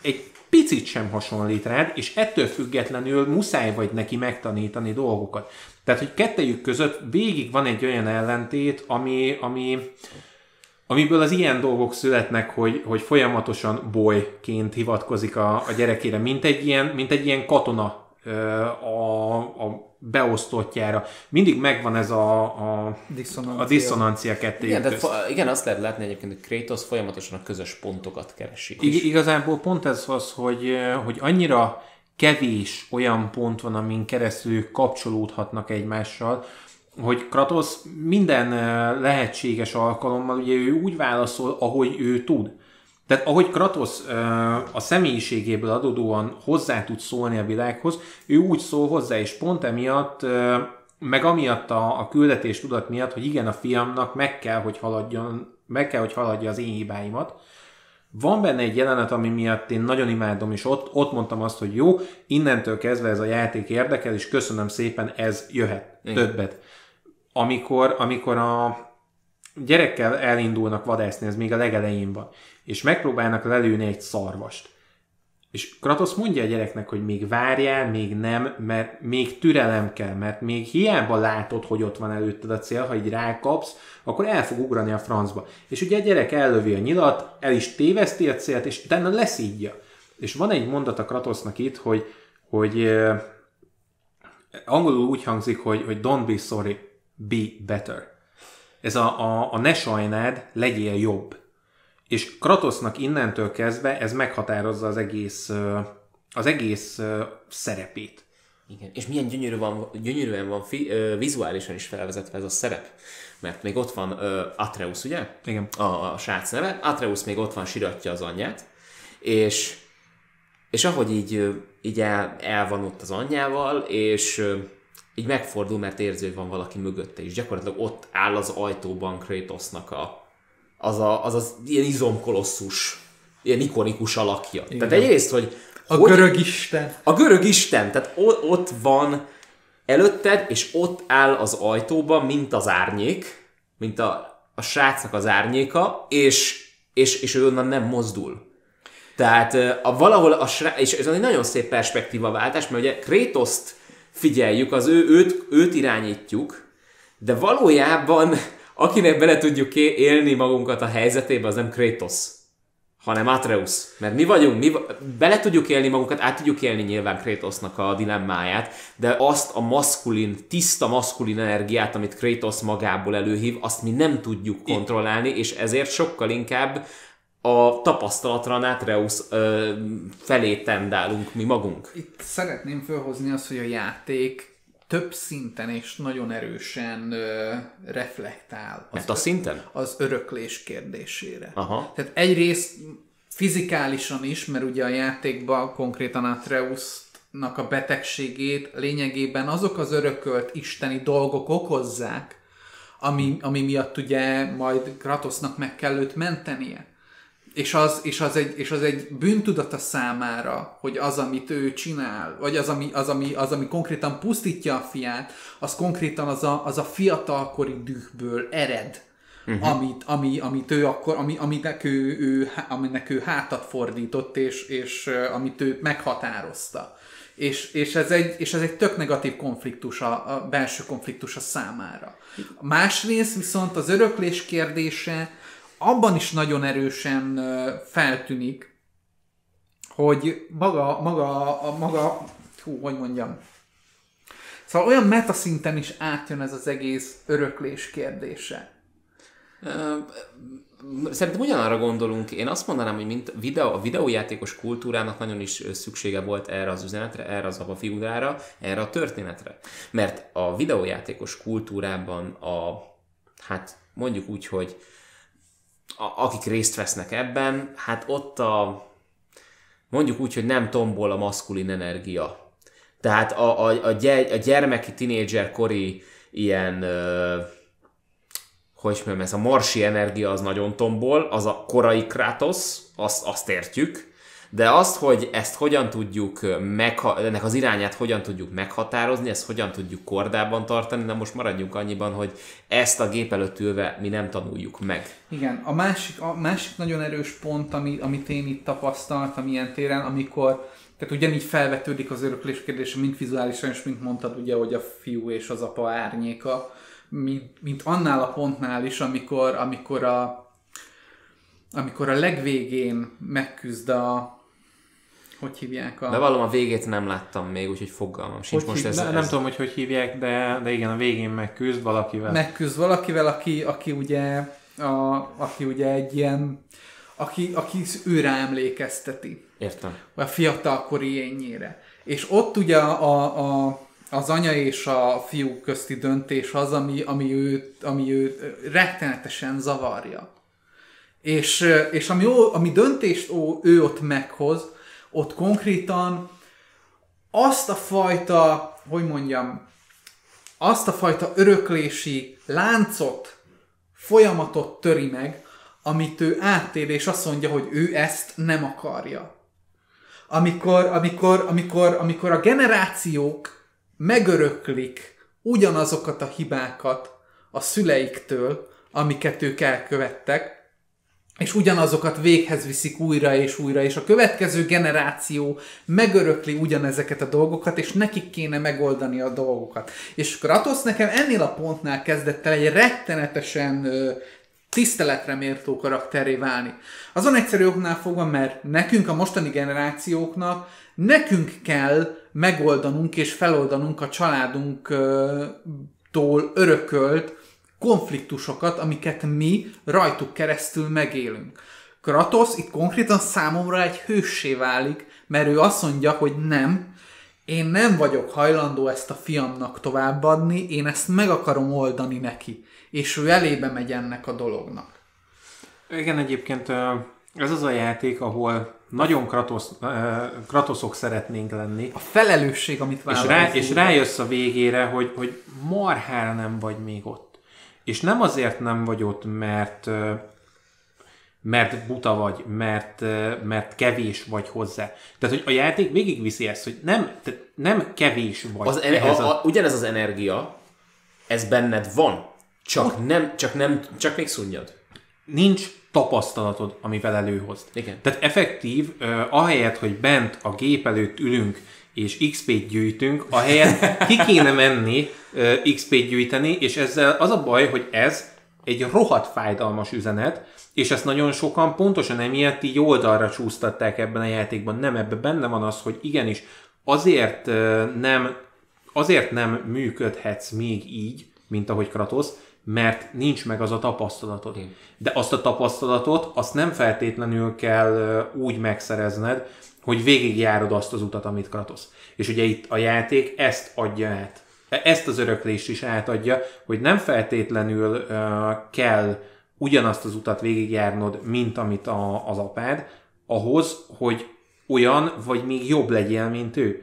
S3: egy picit sem hasonlít rád, és ettől függetlenül muszáj vagy neki megtanítani dolgokat. Tehát, hogy kettejük között végig van egy olyan ellentét, ami, ami, amiből az ilyen dolgok születnek, hogy, hogy folyamatosan bolyként hivatkozik a, a gyerekére, mint egy ilyen, mint egy ilyen katona a, a beosztottjára. Mindig megvan ez a, a,
S2: Diszonancia.
S3: a diszonancia kettőjük
S1: Igen, fa- igen, azt lehet látni egyébként, hogy Kratos folyamatosan a közös pontokat keresi.
S3: Ig- igazából pont ez az, hogy, hogy annyira kevés olyan pont van, amin keresztül kapcsolódhatnak egymással, hogy Kratos minden lehetséges alkalommal ugye ő úgy válaszol, ahogy ő tud. Tehát ahogy Kratos ö, a személyiségéből adódóan hozzá tud szólni a világhoz, ő úgy szól hozzá, és pont emiatt, meg amiatt a, a küldetés tudat miatt, hogy igen, a fiamnak meg kell, hogy haladjon, meg kell, hogy haladja az én hibáimat, van benne egy jelenet, ami miatt én nagyon imádom, és ott, ott mondtam azt, hogy jó, innentől kezdve ez a játék érdekel, és köszönöm szépen, ez jöhet
S1: Igen.
S3: többet. Amikor, amikor a gyerekkel elindulnak vadászni, ez még a legelején van, és megpróbálnak lelőni egy szarvast. És Kratos mondja a gyereknek, hogy még várjál, még nem, mert még türelem kell, mert még hiába látod, hogy ott van előtted a cél, ha így rákapsz, akkor el fog ugrani a francba. És ugye a gyerek ellövi a nyilat, el is téveszti a célt, és utána leszídja. És van egy mondat a Kratosnak itt, hogy, hogy eh, angolul úgy hangzik, hogy, hogy don't be sorry, be better. Ez a, a, a ne sajnád, legyél jobb. És Kratosnak innentől kezdve ez meghatározza az egész, az egész szerepét.
S1: Igen, és milyen gyönyörű van, gyönyörűen van fi, ö, vizuálisan is felvezetve ez a szerep. Mert még ott van ö, Atreus, ugye?
S3: Igen.
S1: A, a srác neve. Atreus még ott van, siratja az anyját. És, és ahogy így, így el, el van ott az anyjával, és ö, így megfordul, mert érzi, hogy van valaki mögötte, és gyakorlatilag ott áll az ajtóban Kratosnak a, az, a, az az ilyen izomkolosszus, ilyen ikonikus alakja. Igen. Tehát egyrészt, hogy
S2: a hogy, görög isten.
S1: A görög isten, tehát ott van előtted, és ott áll az ajtóban, mint az árnyék, mint a, a srácnak az árnyéka, és, és, és ő onnan nem mozdul. Tehát a, valahol a srác, és ez egy nagyon szép perspektíva váltás, mert ugye Krétoszt figyeljük, az ő, őt, őt irányítjuk, de valójában akinek bele tudjuk élni magunkat a helyzetébe, az nem Kratos, hanem Atreus. Mert mi vagyunk, mi bele tudjuk élni magunkat, át tudjuk élni nyilván Kratosnak a dilemmáját, de azt a maszkulin, tiszta maszkulin energiát, amit Kratos magából előhív, azt mi nem tudjuk kontrollálni, és ezért sokkal inkább a tapasztalatra Atreus ö, felé tendálunk mi magunk.
S2: Itt szeretném felhozni azt, hogy a játék több szinten és nagyon erősen ö, reflektál.
S1: Az, a szinten?
S2: Az öröklés kérdésére.
S1: Aha.
S2: Tehát egyrészt fizikálisan is, mert ugye a játékban konkrétan Atreusnak a betegségét lényegében azok az örökölt isteni dolgok okozzák, ami, ami miatt ugye majd Kratosnak meg kell őt mentenie és az, és, az egy, és az egy bűntudata számára, hogy az, amit ő csinál, vagy az, ami, az, ami, az, ami konkrétan pusztítja a fiát, az konkrétan az a, az a fiatalkori dühből ered, uh-huh. amit, ami, amit ő akkor, ami, aminek, ő, ő, aminek ő hátat fordított, és, és amit ő meghatározta. És, és, ez egy, és ez egy tök negatív konfliktus, a, a belső konfliktus a számára. Másrészt viszont az öröklés kérdése, abban is nagyon erősen feltűnik, hogy maga, maga, a maga, hú, hogy mondjam, Szóval olyan metaszinten is átjön ez az egész öröklés kérdése.
S1: Szerintem ugyanarra gondolunk. Én azt mondanám, hogy mint videó, a videójátékos kultúrának nagyon is szüksége volt erre az üzenetre, erre az figurára, erre a történetre. Mert a videójátékos kultúrában a, hát mondjuk úgy, hogy a, akik részt vesznek ebben, hát ott a mondjuk úgy, hogy nem tombol a maszkulin energia. Tehát a, a, a, gy, a gyermeki, tinédzser kori ilyen ö, hogy mondjam, ez a marsi energia az nagyon tombol, az a korai Kratos, azt, azt értjük, de azt, hogy ezt hogyan tudjuk, megha- ennek az irányát hogyan tudjuk meghatározni, ezt hogyan tudjuk kordában tartani, na most maradjunk annyiban, hogy ezt a gép előtt ülve mi nem tanuljuk meg.
S2: Igen, a másik, a másik nagyon erős pont, ami, amit én itt tapasztaltam ilyen téren, amikor tehát ugyanígy felvetődik az öröklés kérdése, mint vizuálisan, és mint mondtad, ugye, hogy a fiú és az apa árnyéka, mint, mint annál a pontnál is, amikor, amikor a amikor a legvégén megküzd a, hogy hívják a...
S1: De valóban a végét nem láttam még, úgyhogy fogalmam sincs.
S3: Hogy most hív... ez, ez... Nem tudom, hogy hogy hívják, de, de igen, a végén megküzd valakivel.
S2: Megküzd valakivel, aki, aki ugye, a, aki ugye egy ilyen, aki, aki őre emlékezteti.
S1: Értem.
S2: A fiatalkori énjére. És ott ugye a, a, az anya és a fiú közti döntés az, ami, ami, őt, ami őt rettenetesen zavarja. És, és ami, ami döntést ó, ő ott meghoz, ott konkrétan azt a fajta, hogy mondjam, azt a fajta öröklési láncot, folyamatot töri meg, amit ő átél, és azt mondja, hogy ő ezt nem akarja. Amikor, amikor, amikor, amikor a generációk megöröklik ugyanazokat a hibákat a szüleiktől, amiket ők elkövettek, és ugyanazokat véghez viszik újra és újra, és a következő generáció megörökli ugyanezeket a dolgokat, és nekik kéne megoldani a dolgokat. És Kratos nekem ennél a pontnál kezdett el egy rettenetesen ö, tiszteletre méltó karakteré válni. Azon egyszerű oknál fogva, mert nekünk, a mostani generációknak, nekünk kell megoldanunk és feloldanunk a családunktól örökölt konfliktusokat, amiket mi rajtuk keresztül megélünk. Kratos itt konkrétan számomra egy hőssé válik, mert ő azt mondja, hogy nem, én nem vagyok hajlandó ezt a fiamnak továbbadni, én ezt meg akarom oldani neki. És ő elébe megy ennek a dolognak.
S3: Igen, egyébként ez az a játék, ahol nagyon kratosz, kratoszok szeretnénk lenni.
S2: A felelősség, amit
S3: és, rá, és rájössz a végére, hogy, hogy marhára nem vagy még ott. És nem azért nem vagy ott, mert mert buta vagy, mert, mert kevés vagy hozzá. Tehát, hogy a játék végigviszi ezt, hogy nem, tehát nem kevés vagy.
S1: Az ene- a, a, a, ugyanez az energia, ez benned van, csak, oh. nem, csak, nem, csak még szunnyad.
S3: Nincs tapasztalatod, amivel előhozd.
S1: Igen.
S3: Tehát effektív, uh, ahelyett, hogy bent a gép előtt ülünk, és XP-t gyűjtünk, ahelyett ki kéne menni XP-t gyűjteni, és ezzel az a baj, hogy ez egy rohadt fájdalmas üzenet, és ezt nagyon sokan pontosan emiatt így oldalra csúsztatták ebben a játékban. Nem, ebben benne van az, hogy igenis, azért nem, azért nem működhetsz még így, mint ahogy Kratos, mert nincs meg az a tapasztalatod. De azt a tapasztalatot, azt nem feltétlenül kell úgy megszerezned, hogy végigjárod azt az utat, amit Kratosz. És ugye itt a játék ezt adja át. Ezt az öröklést is átadja, hogy nem feltétlenül uh, kell ugyanazt az utat végigjárnod, mint amit a, az apád, ahhoz, hogy olyan, vagy még jobb legyél, mint ő.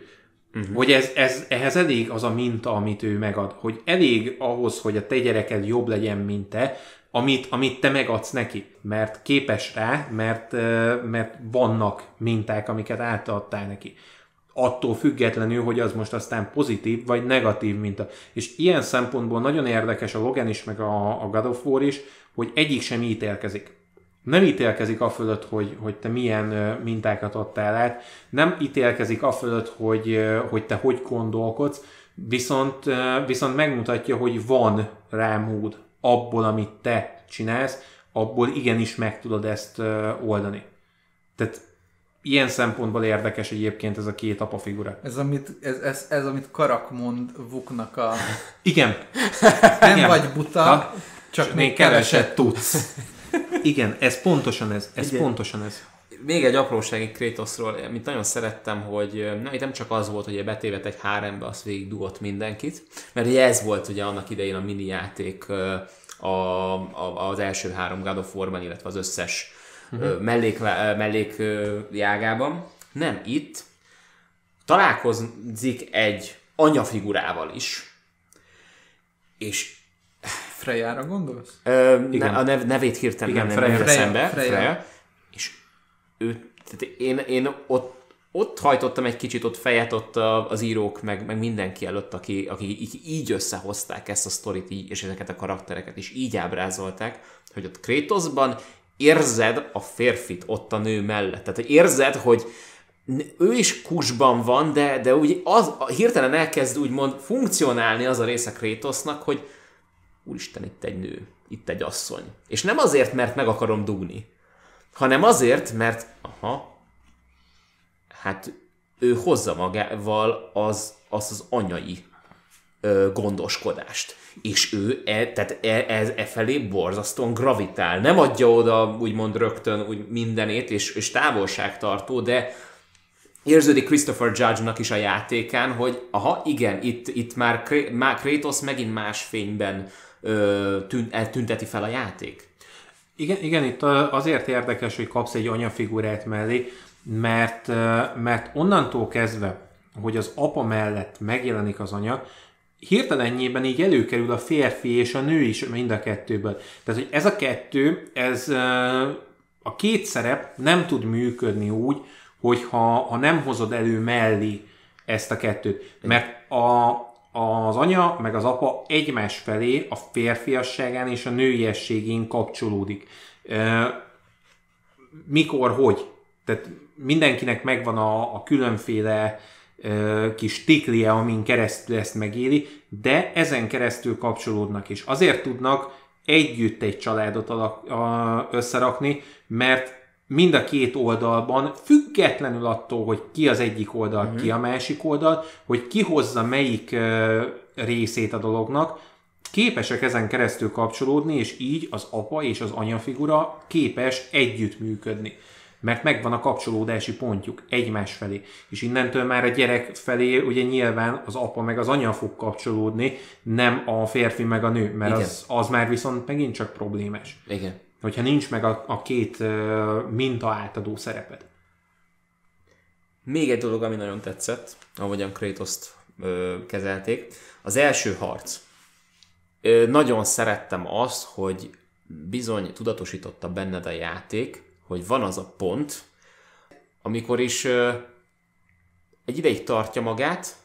S3: Uh-huh. Hogy ez, ez, ehhez elég az a minta, amit ő megad. Hogy elég ahhoz, hogy a te gyereked jobb legyen, mint te, amit, amit te megadsz neki, mert képes rá, mert, mert vannak minták, amiket átadtál neki. Attól függetlenül, hogy az most aztán pozitív vagy negatív minta. És ilyen szempontból nagyon érdekes a Logan is, meg a, a God of War is, hogy egyik sem ítélkezik. Nem ítélkezik a fölött, hogy, hogy te milyen mintákat adtál át, nem ítélkezik a fölött, hogy, hogy te hogy gondolkodsz, viszont, viszont megmutatja, hogy van rá mód abból, amit te csinálsz, abból igenis meg tudod ezt oldani. Tehát ilyen szempontból érdekes egyébként ez a két apa figura.
S2: Ez, amit, ez, ez, ez amit Karak mond Vuknak a...
S3: Igen.
S2: Nem Igen. vagy buta, ha? csak, még keveset tudsz.
S3: Igen, ez pontosan ez. Ez Igen. pontosan ez.
S1: Még egy apróság Kratosról, amit nagyon szerettem, hogy nem, nem csak az volt, hogy betévet egy hárembe, azt végig dugott mindenkit, mert ugye ez volt ugye annak idején a mini játék a, a, az első három God of War-ban, illetve az összes uh-huh. mellék, mellékjágában. Nem, itt találkozik egy anyafigurával is, és
S2: Frejára gondolsz?
S1: Ö, ne, a nev, nevét hirtelen Igen, nem, Freya. nem Freya. Freya. Freya. Ő, tehát én, én ott, ott hajtottam egy kicsit ott fejet ott az írók, meg, meg mindenki előtt, aki, aki így, összehozták ezt a sztorit így, és ezeket a karaktereket is így ábrázolták, hogy ott Kratosban érzed a férfit ott a nő mellett. Tehát érzed, hogy ő is kusban van, de, de úgy az, hirtelen elkezd úgymond funkcionálni az a része Kratosnak, hogy úristen, itt egy nő, itt egy asszony. És nem azért, mert meg akarom dugni, hanem azért, mert aha, hát ő hozza magával az, az, az anyai ö, gondoskodást. És ő e, tehát e, e, e felé borzasztóan gravitál. Nem adja oda úgymond rögtön úgy mindenét, és, és távolságtartó, de érződik Christopher Judge-nak is a játékán, hogy aha, igen, itt, itt már, már Kratos megint más fényben tűnt, eltünteti fel a játék.
S3: Igen, igen, itt azért érdekes, hogy kapsz egy anyafigurát mellé, mert, mert onnantól kezdve, hogy az apa mellett megjelenik az anya, hirtelennyében így előkerül a férfi és a nő is mind a kettőből. Tehát, hogy ez a kettő, ez a két szerep nem tud működni úgy, hogy ha, ha nem hozod elő mellé ezt a kettőt. Mert a, az anya meg az apa egymás felé a férfiasságán és a nőiességén kapcsolódik. mikor, hogy. Tehát mindenkinek megvan a, a különféle kis tiklie, amin keresztül ezt megéli, de ezen keresztül kapcsolódnak, és azért tudnak együtt egy családot alak, összerakni, mert mind a két oldalban, függetlenül attól, hogy ki az egyik oldal, uh-huh. ki a másik oldal, hogy ki hozza melyik uh, részét a dolognak, képesek ezen keresztül kapcsolódni, és így az apa és az anya figura képes együttműködni. Mert megvan a kapcsolódási pontjuk egymás felé. És innentől már a gyerek felé ugye nyilván az apa meg az anya fog kapcsolódni, nem a férfi meg a nő, mert az, az már viszont megint csak problémás.
S1: Igen.
S3: Hogyha nincs meg a, a két minta átadó szerepet.
S1: Még egy dolog, ami nagyon tetszett, ahogyan Kratos-t ö, kezelték. Az első harc. Ö, nagyon szerettem azt, hogy bizony tudatosította benned a játék, hogy van az a pont, amikor is ö, egy ideig tartja magát,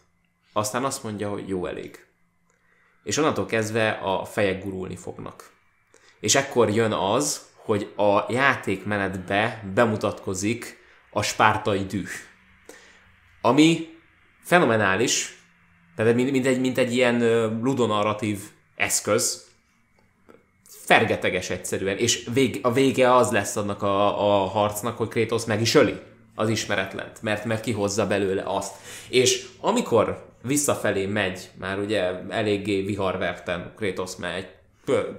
S1: aztán azt mondja, hogy jó elég. És onnantól kezdve a fejek gurulni fognak. És ekkor jön az, hogy a játékmenetbe bemutatkozik a spártai düh. Ami fenomenális, tehát mint, mint, egy, mint egy ilyen ludonarratív eszköz, fergeteges egyszerűen, és vég, a vége az lesz annak a, a harcnak, hogy Kratos meg is öli az ismeretlent, mert, mert kihozza belőle azt. És amikor visszafelé megy, már ugye eléggé viharverten Kratos megy,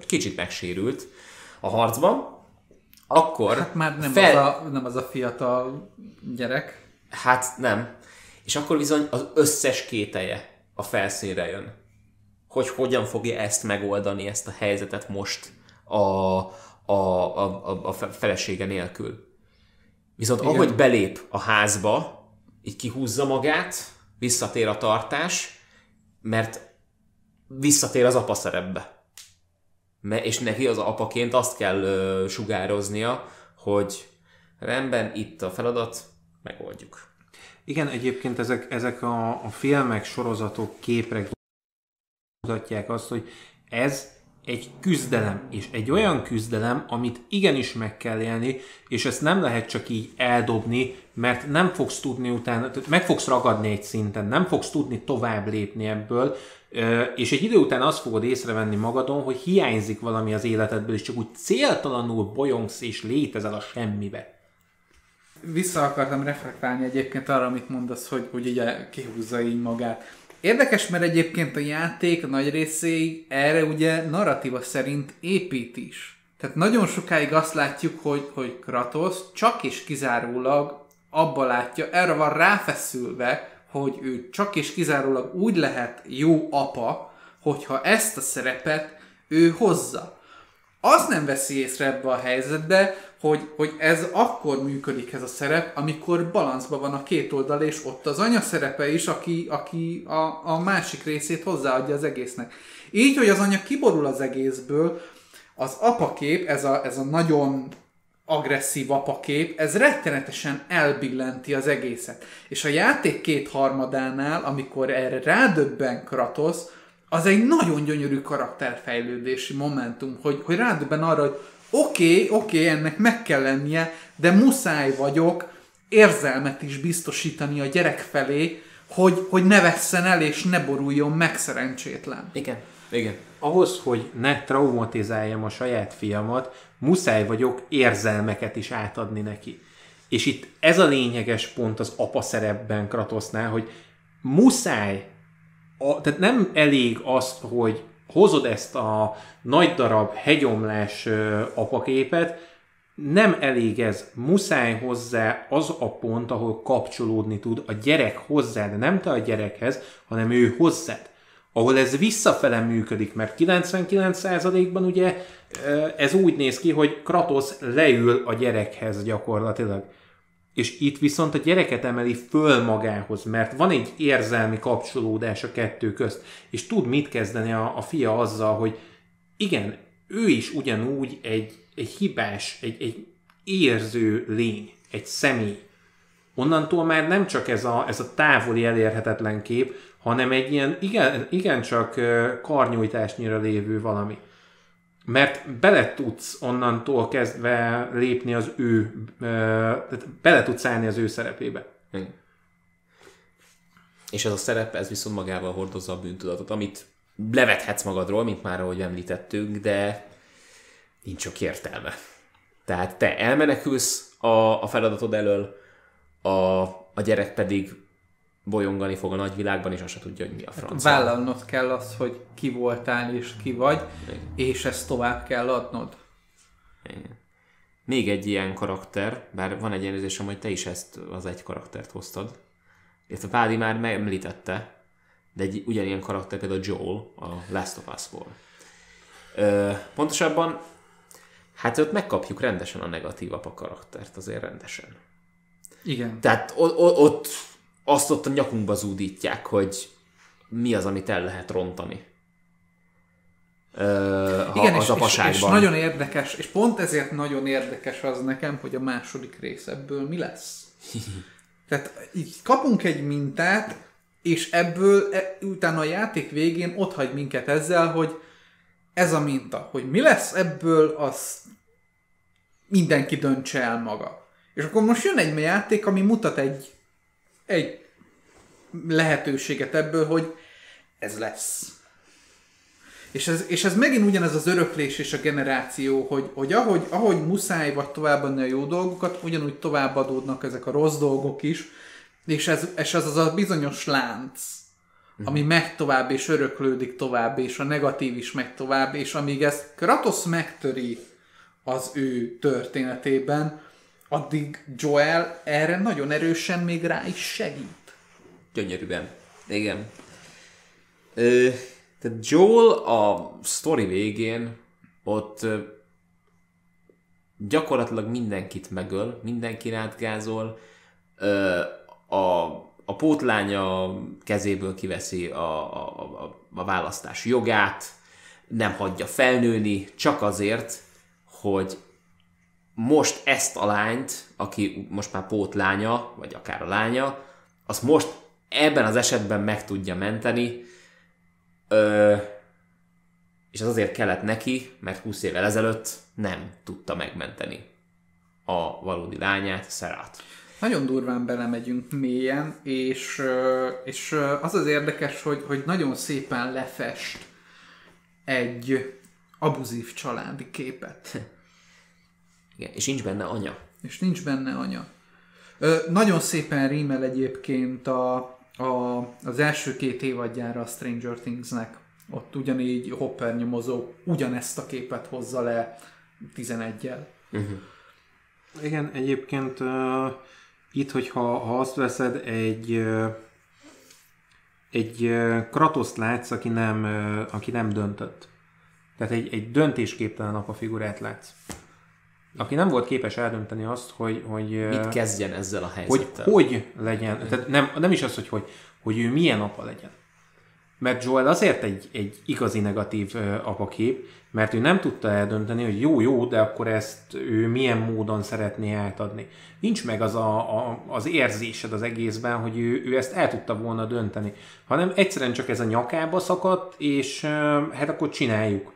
S1: kicsit megsérült a harcban, akkor...
S2: Hát már nem, fel... az, a, nem az a fiatal gyerek.
S1: Hát nem. És akkor bizony az összes kételje a felszínre jön. Hogy hogyan fogja ezt megoldani, ezt a helyzetet most a, a, a, a felesége nélkül. Viszont Igen. ahogy belép a házba, így kihúzza magát, visszatér a tartás, mert visszatér az apa szerepbe. És neki az apaként azt kell sugároznia, hogy rendben, itt a feladat, megoldjuk.
S3: Igen, egyébként ezek, ezek a, a filmek, sorozatok, képek mutatják azt, hogy ez egy küzdelem, és egy olyan küzdelem, amit igenis meg kell élni, és ezt nem lehet csak így eldobni, mert nem fogsz tudni utána, meg fogsz ragadni egy szinten, nem fogsz tudni tovább lépni ebből, és egy idő után azt fogod észrevenni magadon, hogy hiányzik valami az életedből, és csak úgy céltalanul bolyongsz és létezel a semmibe.
S2: Vissza akartam reflektálni egyébként arra, amit mondasz, hogy, hogy ugye kihúzza így magát Érdekes, mert egyébként a játék nagy részéig erre ugye narratíva szerint épít is. Tehát nagyon sokáig azt látjuk, hogy, hogy Kratos csak és kizárólag abba látja, erre van ráfeszülve, hogy ő csak és kizárólag úgy lehet jó apa, hogyha ezt a szerepet ő hozza. Az nem veszi észre ebbe a helyzetbe, hogy, hogy ez akkor működik ez a szerep, amikor balanszban van a két oldal, és ott az anya szerepe is, aki, aki a, a másik részét hozzáadja az egésznek. Így, hogy az anya kiborul az egészből, az apakép, ez a, ez a nagyon agresszív apakép, ez rettenetesen elbillenti az egészet. És a játék kétharmadánál, amikor erre rádöbben Kratos, az egy nagyon gyönyörű karakterfejlődési momentum, hogy, hogy rádöbben arra, hogy oké, okay, oké, okay, ennek meg kell lennie, de muszáj vagyok érzelmet is biztosítani a gyerek felé, hogy, hogy ne vesszen el és ne boruljon meg szerencsétlen.
S1: Igen, igen.
S3: Ahhoz, hogy ne traumatizáljam a saját fiamat, muszáj vagyok érzelmeket is átadni neki. És itt ez a lényeges pont az apa szerepben Kratosznál, hogy muszáj, a, tehát nem elég azt, hogy hozod ezt a nagy darab hegyomlás apaképet, nem elég ez, muszáj hozzá az a pont, ahol kapcsolódni tud a gyerek hozzá, nem te a gyerekhez, hanem ő hozzád. Ahol ez visszafele működik, mert 99%-ban ugye ez úgy néz ki, hogy Kratos leül a gyerekhez gyakorlatilag. És itt viszont a gyereket emeli föl magához, mert van egy érzelmi kapcsolódás a kettő közt, és tud mit kezdeni a, a fia azzal, hogy igen, ő is ugyanúgy egy, egy hibás, egy, egy érző lény, egy személy. Onnantól már nem csak ez a, ez a távoli elérhetetlen kép, hanem egy ilyen igen, igencsak karnyújtásnyira lévő valami. Mert bele tudsz onnantól kezdve lépni az ő, tehát bele tudsz állni az ő szerepébe.
S1: És ez a szerep, ez viszont magával hordozza a bűntudatot, amit levethetsz magadról, mint már ahogy említettünk, de nincs sok értelme. Tehát te elmenekülsz a, a feladatod elől, a, a gyerek pedig bolyongani fog a nagyvilágban, és azt se tudja, hogy mi a franc.
S2: Vállalnod kell azt, hogy ki voltál és ki vagy, és ezt tovább kell adnod.
S1: Igen. Még egy ilyen karakter, bár van egy ilyen érzésem, hogy te is ezt az egy karaktert hoztad. Illetve Pádi már említette, de egy ugyanilyen karakter például Joel a Last of Us-ból. Ö, pontosabban, hát ott megkapjuk rendesen a negatív apa karaktert, azért rendesen.
S2: Igen.
S1: Tehát o- o- ott azt ott a nyakunkba zúdítják, hogy mi az, amit el lehet rontani. Ö, ha
S2: Igen,
S1: az
S2: és, és,
S1: apaságban.
S2: és nagyon érdekes, és pont ezért nagyon érdekes az nekem, hogy a második rész ebből mi lesz. Tehát így kapunk egy mintát, és ebből e, utána a játék végén ott hagy minket ezzel, hogy ez a minta, hogy mi lesz ebből, az mindenki döntse el maga. És akkor most jön egy játék, ami mutat egy, egy lehetőséget ebből, hogy ez lesz. És ez, és ez megint ugyanez az öröklés és a generáció, hogy, hogy ahogy, ahogy muszáj vagy továbbadni a jó dolgokat, ugyanúgy továbbadódnak ezek a rossz dolgok is, és ez, és ez az a bizonyos lánc, ami megy tovább és öröklődik tovább, és a negatív is megy tovább, és amíg ezt Kratos megtöri az ő történetében, addig Joel erre nagyon erősen még rá is segít.
S1: Gyönyörűen. Igen. Ö, tehát Joel a sztori végén ott ö, gyakorlatilag mindenkit megöl, mindenki átgázol, ö, a, a pótlánya kezéből kiveszi a, a, a, a választás jogát, nem hagyja felnőni, csak azért, hogy most ezt a lányt, aki most már pótlánya, vagy akár a lánya, azt most ebben az esetben meg tudja menteni, ö, és az azért kellett neki, mert 20 évvel ezelőtt nem tudta megmenteni a valódi lányát, Szerát.
S2: Nagyon durván belemegyünk mélyen, és, és az az érdekes, hogy, hogy nagyon szépen lefest egy abuzív családi képet.
S1: Igen, és nincs benne anya.
S2: És nincs benne anya. Ö, nagyon szépen rímel egyébként a, a, az első két évadjára a Stranger Thingsnek. Ott ugyanígy Hopper nyomozó ugyanezt a képet hozza le 11-jel.
S3: Igen, egyébként uh, itt, hogyha ha azt veszed, egy uh, egy uh, Kratoszt látsz, aki nem, uh, aki nem döntött. Tehát egy, egy döntésképtelen apa figurát látsz. Aki nem volt képes eldönteni azt, hogy, hogy,
S1: Mit kezdjen ezzel a
S3: hogy
S1: helyzettel?
S3: hogy legyen, tehát nem, nem is az, hogy, hogy hogy ő milyen apa legyen. Mert Joel azért egy, egy igazi negatív ö, apakép, mert ő nem tudta eldönteni, hogy jó, jó, de akkor ezt ő milyen módon szeretné átadni. Nincs meg az a, a, az érzésed az egészben, hogy ő, ő ezt el tudta volna dönteni, hanem egyszerűen csak ez a nyakába szakadt, és hát akkor csináljuk.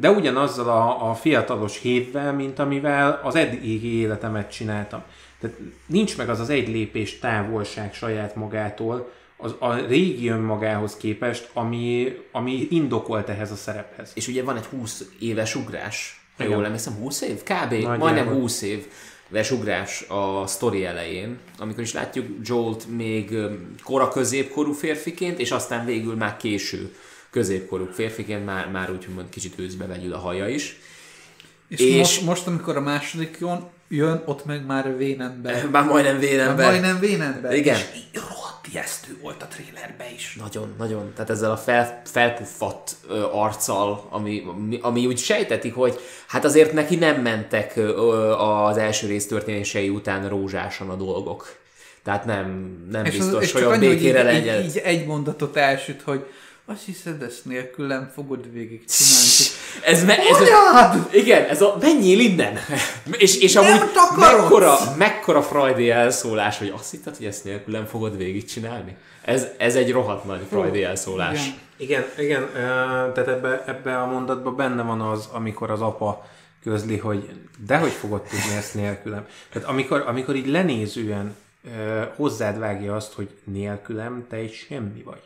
S3: De ugyanazzal a, a fiatalos hévvel, mint amivel az eddigi életemet csináltam. Tehát nincs meg az az egy lépés távolság saját magától, az, a régi önmagához képest, ami, ami indokolt ehhez a szerephez.
S1: És ugye van egy 20 éves ugrás. Ha jól emlékszem, 20 év? Kb.
S3: Nagyjából.
S1: Majdnem 20 éves ugrás a sztori elején, amikor is látjuk Jolt még kora középkorú férfiként, és aztán végül már késő középkorú férfiként már, már úgymond kicsit őszbe vegyül a haja is.
S2: És,
S1: És-
S2: most, most, amikor a második jön, jön ott meg már vénember.
S1: Már majdnem vénember.
S2: Majdnem vénember.
S1: Igen.
S2: És rohadt ijesztő volt a trailerbe is.
S1: Nagyon, nagyon. Tehát ezzel a fel, felpuffadt ö, arccal, ami, ami, ami úgy sejtetik, hogy hát azért neki nem mentek ö, az első rész történései után rózsásan a dolgok. Tehát nem, nem
S2: És,
S1: biztos,
S2: az, és
S1: hogy a békére
S2: így, így,
S1: legyen.
S2: így, egy mondatot elsüt, hogy, Azt hiszed, ezt nélkülem fogod végig csinálni.
S1: Ez, me, ez
S2: Anyád!
S1: igen, ez a menjél innen! és, és amúgy mekkora, mekkora freudi elszólás, hogy azt hitted, hogy ezt nélkülem fogod végigcsinálni? Ez, ez egy rohadt nagy freudi elszólás.
S2: Igen.
S3: Igen, igen, tehát ebbe, ebbe a mondatban benne van az, amikor az apa közli, hogy dehogy fogod tudni ezt nélkülem. Tehát amikor, amikor így lenézően hozzád vágja azt, hogy nélkülem te egy semmi vagy.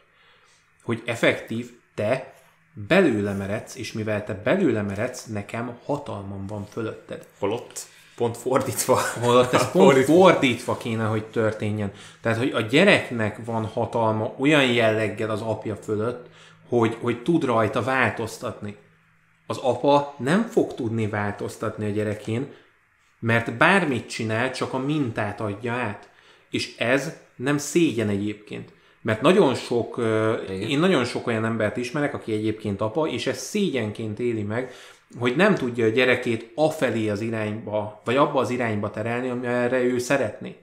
S3: Hogy effektív te belőlem eredsz, és mivel te belőlem eredsz, nekem hatalmam van fölötted.
S1: Holott pont fordítva.
S3: Holott ez pont fordítva kéne, hogy történjen. Tehát, hogy a gyereknek van hatalma olyan jelleggel az apja fölött, hogy, hogy tud rajta változtatni. Az apa nem fog tudni változtatni a gyerekén, mert bármit csinál, csak a mintát adja át. És ez nem szégyen egyébként. Mert nagyon sok, ö, én nagyon sok olyan embert ismerek, aki egyébként apa, és ez szégyenként éli meg, hogy nem tudja a gyerekét afelé az irányba, vagy abba az irányba terelni, amire ő szeretné.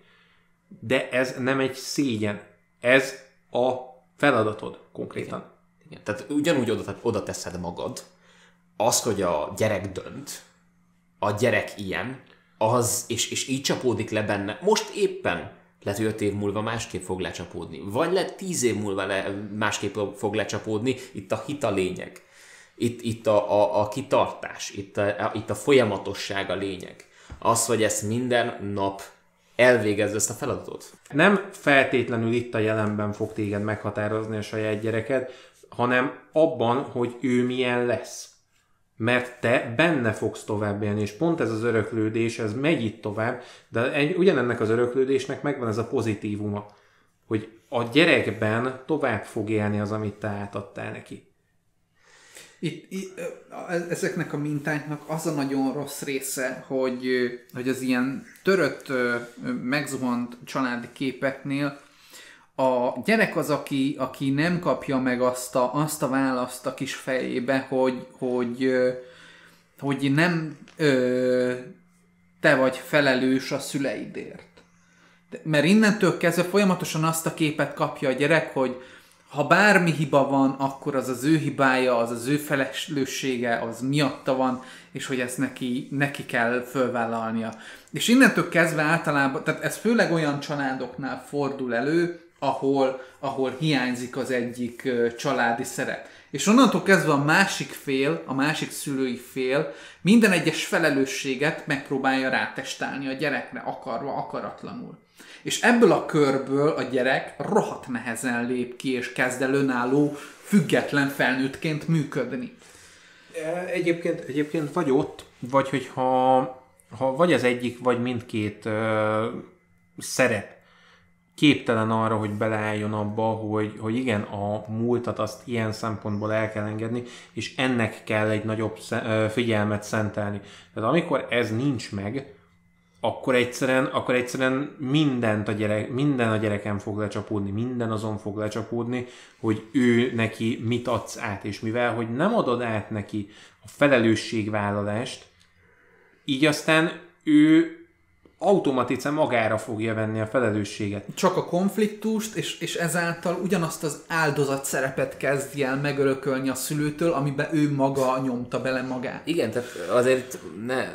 S3: De ez nem egy szégyen. Ez a feladatod konkrétan.
S1: Igen. Tehát ugyanúgy oda, oda teszed magad, az, hogy a gyerek dönt, a gyerek ilyen, az, és, és így csapódik le benne. Most éppen lehet, hogy öt év múlva másképp fog lecsapódni. Vagy lehet tíz év múlva le, másképp fog lecsapódni. Itt a hit a lényeg. Itt, itt a, a, a kitartás, itt a, a, itt a folyamatosság a lényeg. Az, hogy ezt minden nap elvégezd ezt a feladatot.
S3: Nem feltétlenül itt a jelenben fog téged meghatározni a saját gyereked, hanem abban, hogy ő milyen lesz. Mert te benne fogsz tovább élni, és pont ez az öröklődés, ez megy itt tovább, de egy, ugyanennek az öröklődésnek megvan ez a pozitívuma, hogy a gyerekben tovább fog élni az, amit te átadtál neki.
S2: Itt, itt, ö, ezeknek a mintáknak az a nagyon rossz része, hogy, hogy az ilyen törött, megzuhant családi képeknél a gyerek az, aki, aki nem kapja meg azt a, azt a választ a kis fejébe, hogy, hogy, hogy nem ö, te vagy felelős a szüleidért. Mert innentől kezdve folyamatosan azt a képet kapja a gyerek, hogy ha bármi hiba van, akkor az az ő hibája, az az ő felelőssége, az miatta van, és hogy ezt neki, neki kell fölvállalnia. És innentől kezdve általában, tehát ez főleg olyan családoknál fordul elő, ahol, ahol hiányzik az egyik családi szerep. És onnantól kezdve a másik fél, a másik szülői fél minden egyes felelősséget megpróbálja rátestálni a gyerekre, akarva, akaratlanul. És ebből a körből a gyerek rohadt nehezen lép ki, és kezd el önálló, független felnőttként működni.
S3: E, Egyébként, egyébként vagy ott, vagy hogyha ha vagy az egyik, vagy mindkét ö, szerep képtelen arra, hogy beleálljon abba, hogy, hogy igen, a múltat azt ilyen szempontból el kell engedni, és ennek kell egy nagyobb figyelmet szentelni. Tehát amikor ez nincs meg, akkor egyszerűen, akkor egyszerűen mindent a gyerek, minden a gyereken fog lecsapódni, minden azon fog lecsapódni, hogy ő neki mit adsz át, és mivel, hogy nem adod át neki a felelősségvállalást, így aztán ő automatikusan magára fogja venni a felelősséget.
S2: Csak a konfliktust, és, és ezáltal ugyanazt az áldozat szerepet kezdi el megörökölni a szülőtől, amiben ő maga nyomta bele magát.
S1: Igen, tehát azért ne,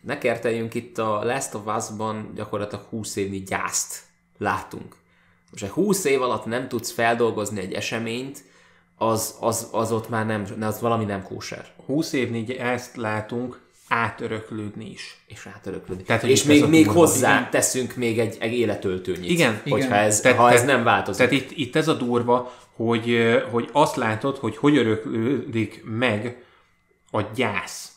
S1: ne kerteljünk itt a Last of Us-ban gyakorlatilag 20 évnyi gyászt látunk. Most ha 20 év alatt nem tudsz feldolgozni egy eseményt, az, az, az ott már nem, az valami nem kóser.
S3: 20 évnél ezt látunk átöröklődni is.
S1: És rátöröklődik.
S3: Tehát,
S1: és még, még hozzá
S3: Igen.
S1: teszünk még egy, egy életöltőnyit.
S3: Igen,
S1: Hogyha
S2: igen.
S1: ez,
S3: Tehát-
S1: ha ez
S3: tehát-
S1: nem változik.
S3: Tehát itt, itt ez a durva, hogy, ö, hogy azt látod, hogy hogy öröklődik meg a gyász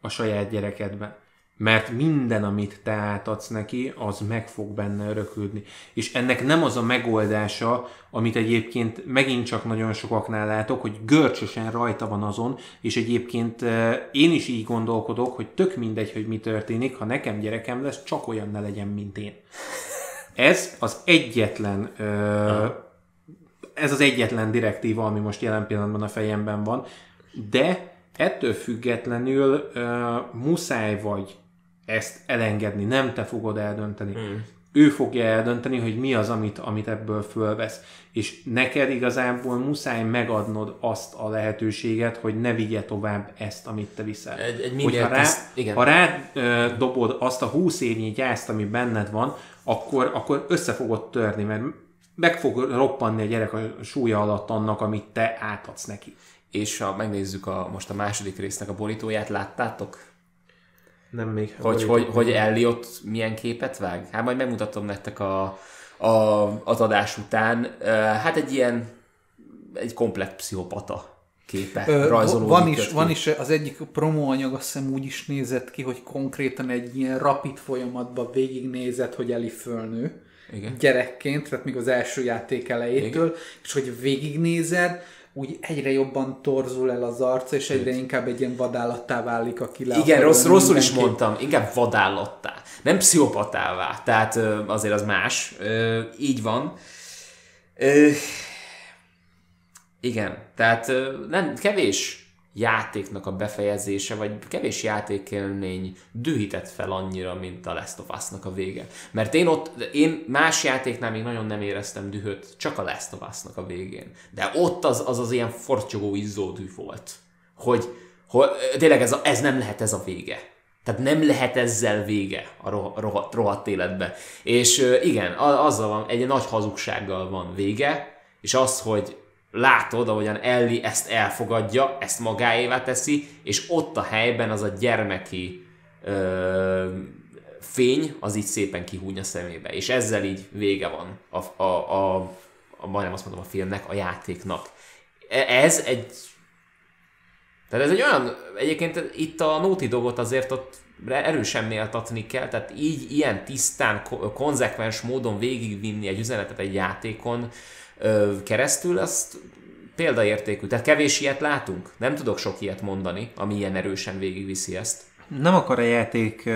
S3: a saját gyerekedben. Mert minden, amit te átadsz neki, az meg fog benne öröklődni. És ennek nem az a megoldása, amit egyébként megint csak nagyon sokaknál látok, hogy görcsösen rajta van azon, és egyébként ö, én is így gondolkodok, hogy tök mindegy, hogy mi történik, ha nekem gyerekem lesz, csak olyan ne legyen, mint én. Ez az egyetlen ö, ez az egyetlen direktíva, ami most jelen pillanatban a fejemben van, de ettől függetlenül ö, muszáj vagy ezt elengedni, nem te fogod eldönteni. Mm. ő fogja eldönteni, hogy mi az, amit, amit ebből fölvesz. És neked igazából muszáj megadnod azt a lehetőséget, hogy ne vigye tovább ezt, amit te viszel.
S1: Egy, egy
S3: Hogyha rá,
S1: tiszt, igen.
S3: ha rád ö, dobod azt a 20 évnyi gyászt, ami benned van, akkor, akkor össze fogod törni, mert meg fog roppanni a gyerek a súlya alatt annak, amit te átadsz neki.
S1: És ha megnézzük a, most a második résznek a borítóját, láttátok?
S3: Nem még.
S1: Hogy, hogy, hogy Elliot milyen képet vág? Hát majd megmutatom nektek a, a, az adás után. Hát egy ilyen, egy komplett pszichopata képe
S2: Ö,
S1: rajzolódik.
S2: van, is,
S1: ki.
S2: van is az egyik promóanyag, azt hiszem úgy is nézett ki, hogy konkrétan egy ilyen rapid folyamatban végignézett, hogy Eli fölnő
S1: Igen.
S2: gyerekként, tehát még az első játék elejétől, Igen. és hogy végignézed, úgy egyre jobban torzul el az arca, és egyre inkább egy ilyen vadállattá válik, aki le
S1: Igen, rossz, rosszul is mondtam, inkább vadállattá, nem pszichopatává, tehát azért az más, így van. Igen, tehát nem, kevés játéknak a befejezése, vagy kevés játékélmény dühített fel annyira, mint a Last of Us-nak a vége. Mert én ott, én más játéknál még nagyon nem éreztem dühöt, csak a Last of Us-nak a végén. De ott az az, az ilyen fortyogó izzó düh volt, hogy, hogy tényleg ez, a, ez nem lehet ez a vége. Tehát nem lehet ezzel vége a roh- rohadt, rohadt életbe. És igen, azzal van, egy nagy hazugsággal van vége, és az, hogy látod, ahogyan Ellie ezt elfogadja, ezt magáévá teszi, és ott a helyben az a gyermeki ö, fény, az így szépen kihúny a szemébe. És ezzel így vége van a, a, a, a majdnem azt mondom a filmnek, a játéknak. E- Ez egy tehát ez egy olyan, egyébként itt a Naughty Dogot azért ott erősen méltatni kell, tehát így ilyen tisztán, ko- konzekvens módon végigvinni egy üzenetet egy játékon keresztül, azt példaértékű. Tehát kevés ilyet látunk. Nem tudok sok ilyet mondani, ami ilyen erősen végigviszi ezt.
S3: Nem akar a játék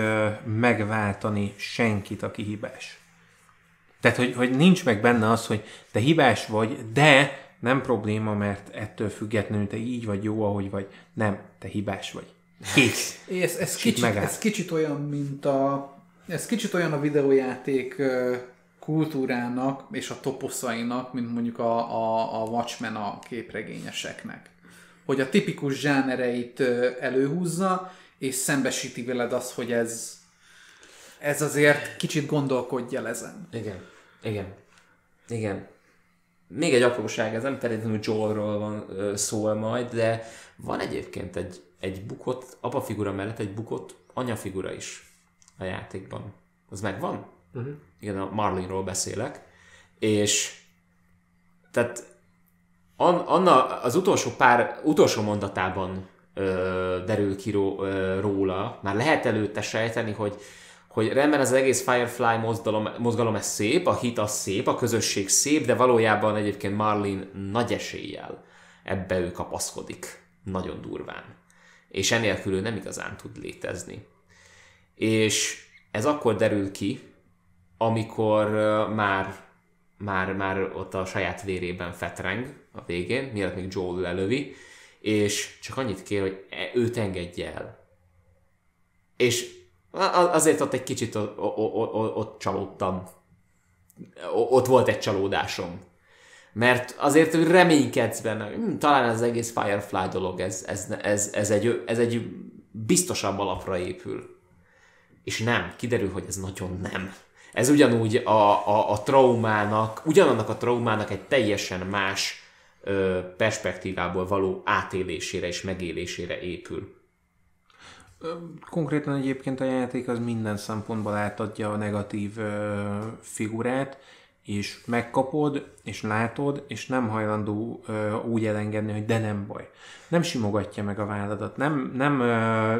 S3: megváltani senkit, aki hibás. Tehát, hogy, hogy nincs meg benne az, hogy te hibás vagy, de nem probléma, mert ettől függetlenül te így vagy jó, ahogy vagy. Nem, te hibás vagy. Kész.
S2: Ez, ez, kicsit, ez kicsit olyan, mint a... Ez kicsit olyan a videójáték ö, kultúrának és a toposzainak, mint mondjuk a, a, a Watchmen a képregényeseknek. Hogy a tipikus zsánereit előhúzza, és szembesíti veled az, hogy ez, ez azért kicsit gondolkodj el ezen.
S1: Igen. Igen. Igen. Még egy apróság, ez nem feltétlenül Joelról van szól majd, de van egyébként egy, egy bukott, apa figura mellett egy bukott anyafigura is a játékban. Az megvan? Uh-huh. Igen, a Marlinról beszélek. És tehát an, Anna az utolsó pár, utolsó mondatában ö, derül ki ró, ö, róla, már lehet előtte sejteni, hogy hogy rendben az egész Firefly mozgalom, mozgalom ez szép, a hit az szép, a közösség szép, de valójában egyébként Marlin nagy eséllyel ebbe ő kapaszkodik. Nagyon durván. És enélkül ő nem igazán tud létezni. És ez akkor derül ki, amikor már, már, már ott a saját vérében fetreng a végén, mielőtt még Joel lelövi, és csak annyit kér, hogy e- őt engedje el. És azért ott egy kicsit o- o- o- o- ott csalódtam. Ott volt egy csalódásom. Mert azért reménykedsz benne, hogy hm, talán az egész Firefly dolog, ez, ez, ez, ez, egy, ez egy biztosabb alapra épül. És nem, kiderül, hogy ez nagyon nem. Ez ugyanúgy a, a, a traumának, ugyanannak a traumának egy teljesen más ö, perspektívából való átélésére és megélésére épül.
S3: Konkrétan egyébként a játék az minden szempontból átadja a negatív ö, figurát, és megkapod, és látod, és nem hajlandó ö, úgy elengedni, hogy de nem baj. Nem simogatja meg a válladat, nem, nem ö,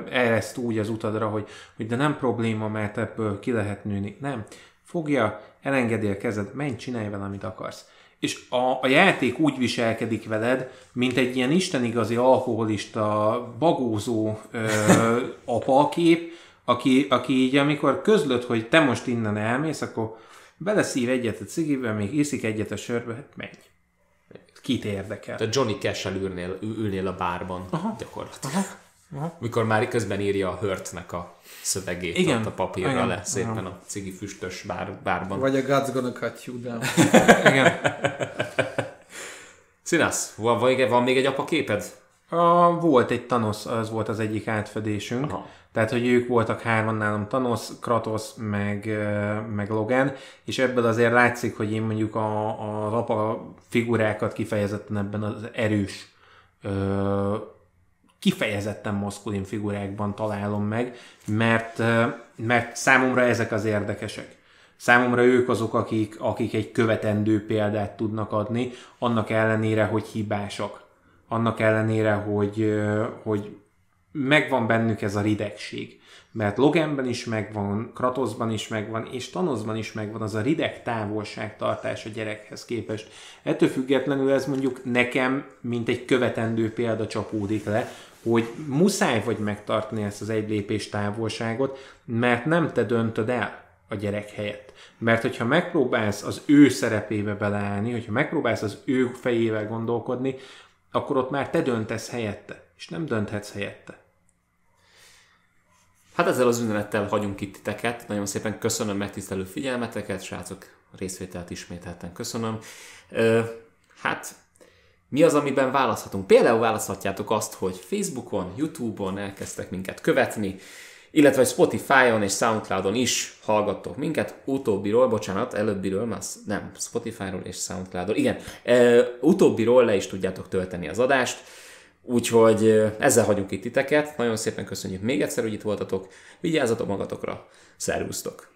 S3: ereszt úgy az utadra, hogy, hogy de nem probléma, mert ebből ki lehet nőni. Nem. Fogja, elengedi a kezed, menj, csinálj vele, amit akarsz. És a, a játék úgy viselkedik veled, mint egy ilyen istenigazi alkoholista, bagózó ö, apakép, aki, aki így amikor közlöd, hogy te most innen elmész, akkor beleszív egyet a cigibe, még iszik egyet a sörbe, hát menj. Kit érdekel?
S1: Tehát Johnny Cash-el ülnél, ülnél a bárban Aha. gyakorlatilag. Aha. Aha. Mikor már közben írja a Hörtnek a szövegét Igen. ott a papírra Igen. le, szépen Igen. a cigi füstös bár, bárban.
S2: Vagy a God's gonna cut you down.
S1: Igen. Színász, van, van, van még egy apa képed?
S3: A, volt egy Thanos, az volt az egyik átfedésünk. Aha. Tehát, hogy ők voltak hárman nálam, Thanos, Kratos, meg, meg Logan, és ebből azért látszik, hogy én mondjuk a, a apa figurákat kifejezetten ebben az erős, ö, kifejezetten maszkulin figurákban találom meg, mert, mert számomra ezek az érdekesek. Számomra ők azok, akik, akik egy követendő példát tudnak adni, annak ellenére, hogy hibásak. Annak ellenére, hogy, hogy megvan bennük ez a ridegség. Mert Loganben is megvan, Kratosban is megvan, és Thanosban is megvan az a rideg távolságtartás a gyerekhez képest. Ettől függetlenül ez mondjuk nekem, mint egy követendő példa csapódik le, hogy muszáj vagy megtartani ezt az egy lépés távolságot, mert nem te döntöd el a gyerek helyett. Mert hogyha megpróbálsz az ő szerepébe beleállni, hogyha megpróbálsz az ő fejével gondolkodni, akkor ott már te döntesz helyette, és nem dönthetsz helyette.
S1: Hát ezzel az üzenettel hagyunk itt titeket. Nagyon szépen köszönöm megtisztelő figyelmeteket, srácok, részvételt ismételten köszönöm. Ö, hát mi az, amiben választhatunk? Például választhatjátok azt, hogy Facebookon, Youtube-on elkezdtek minket követni, illetve Spotify-on és Soundcloud-on is hallgattok minket. Utóbbiról, bocsánat, előbbiről, más, nem, Spotify-ról és Soundcloud-on, igen, e, utóbbiról le is tudjátok tölteni az adást. Úgyhogy ezzel hagyjuk itt titeket. Nagyon szépen köszönjük még egyszer, hogy itt voltatok. Vigyázzatok magatokra. Szervusztok!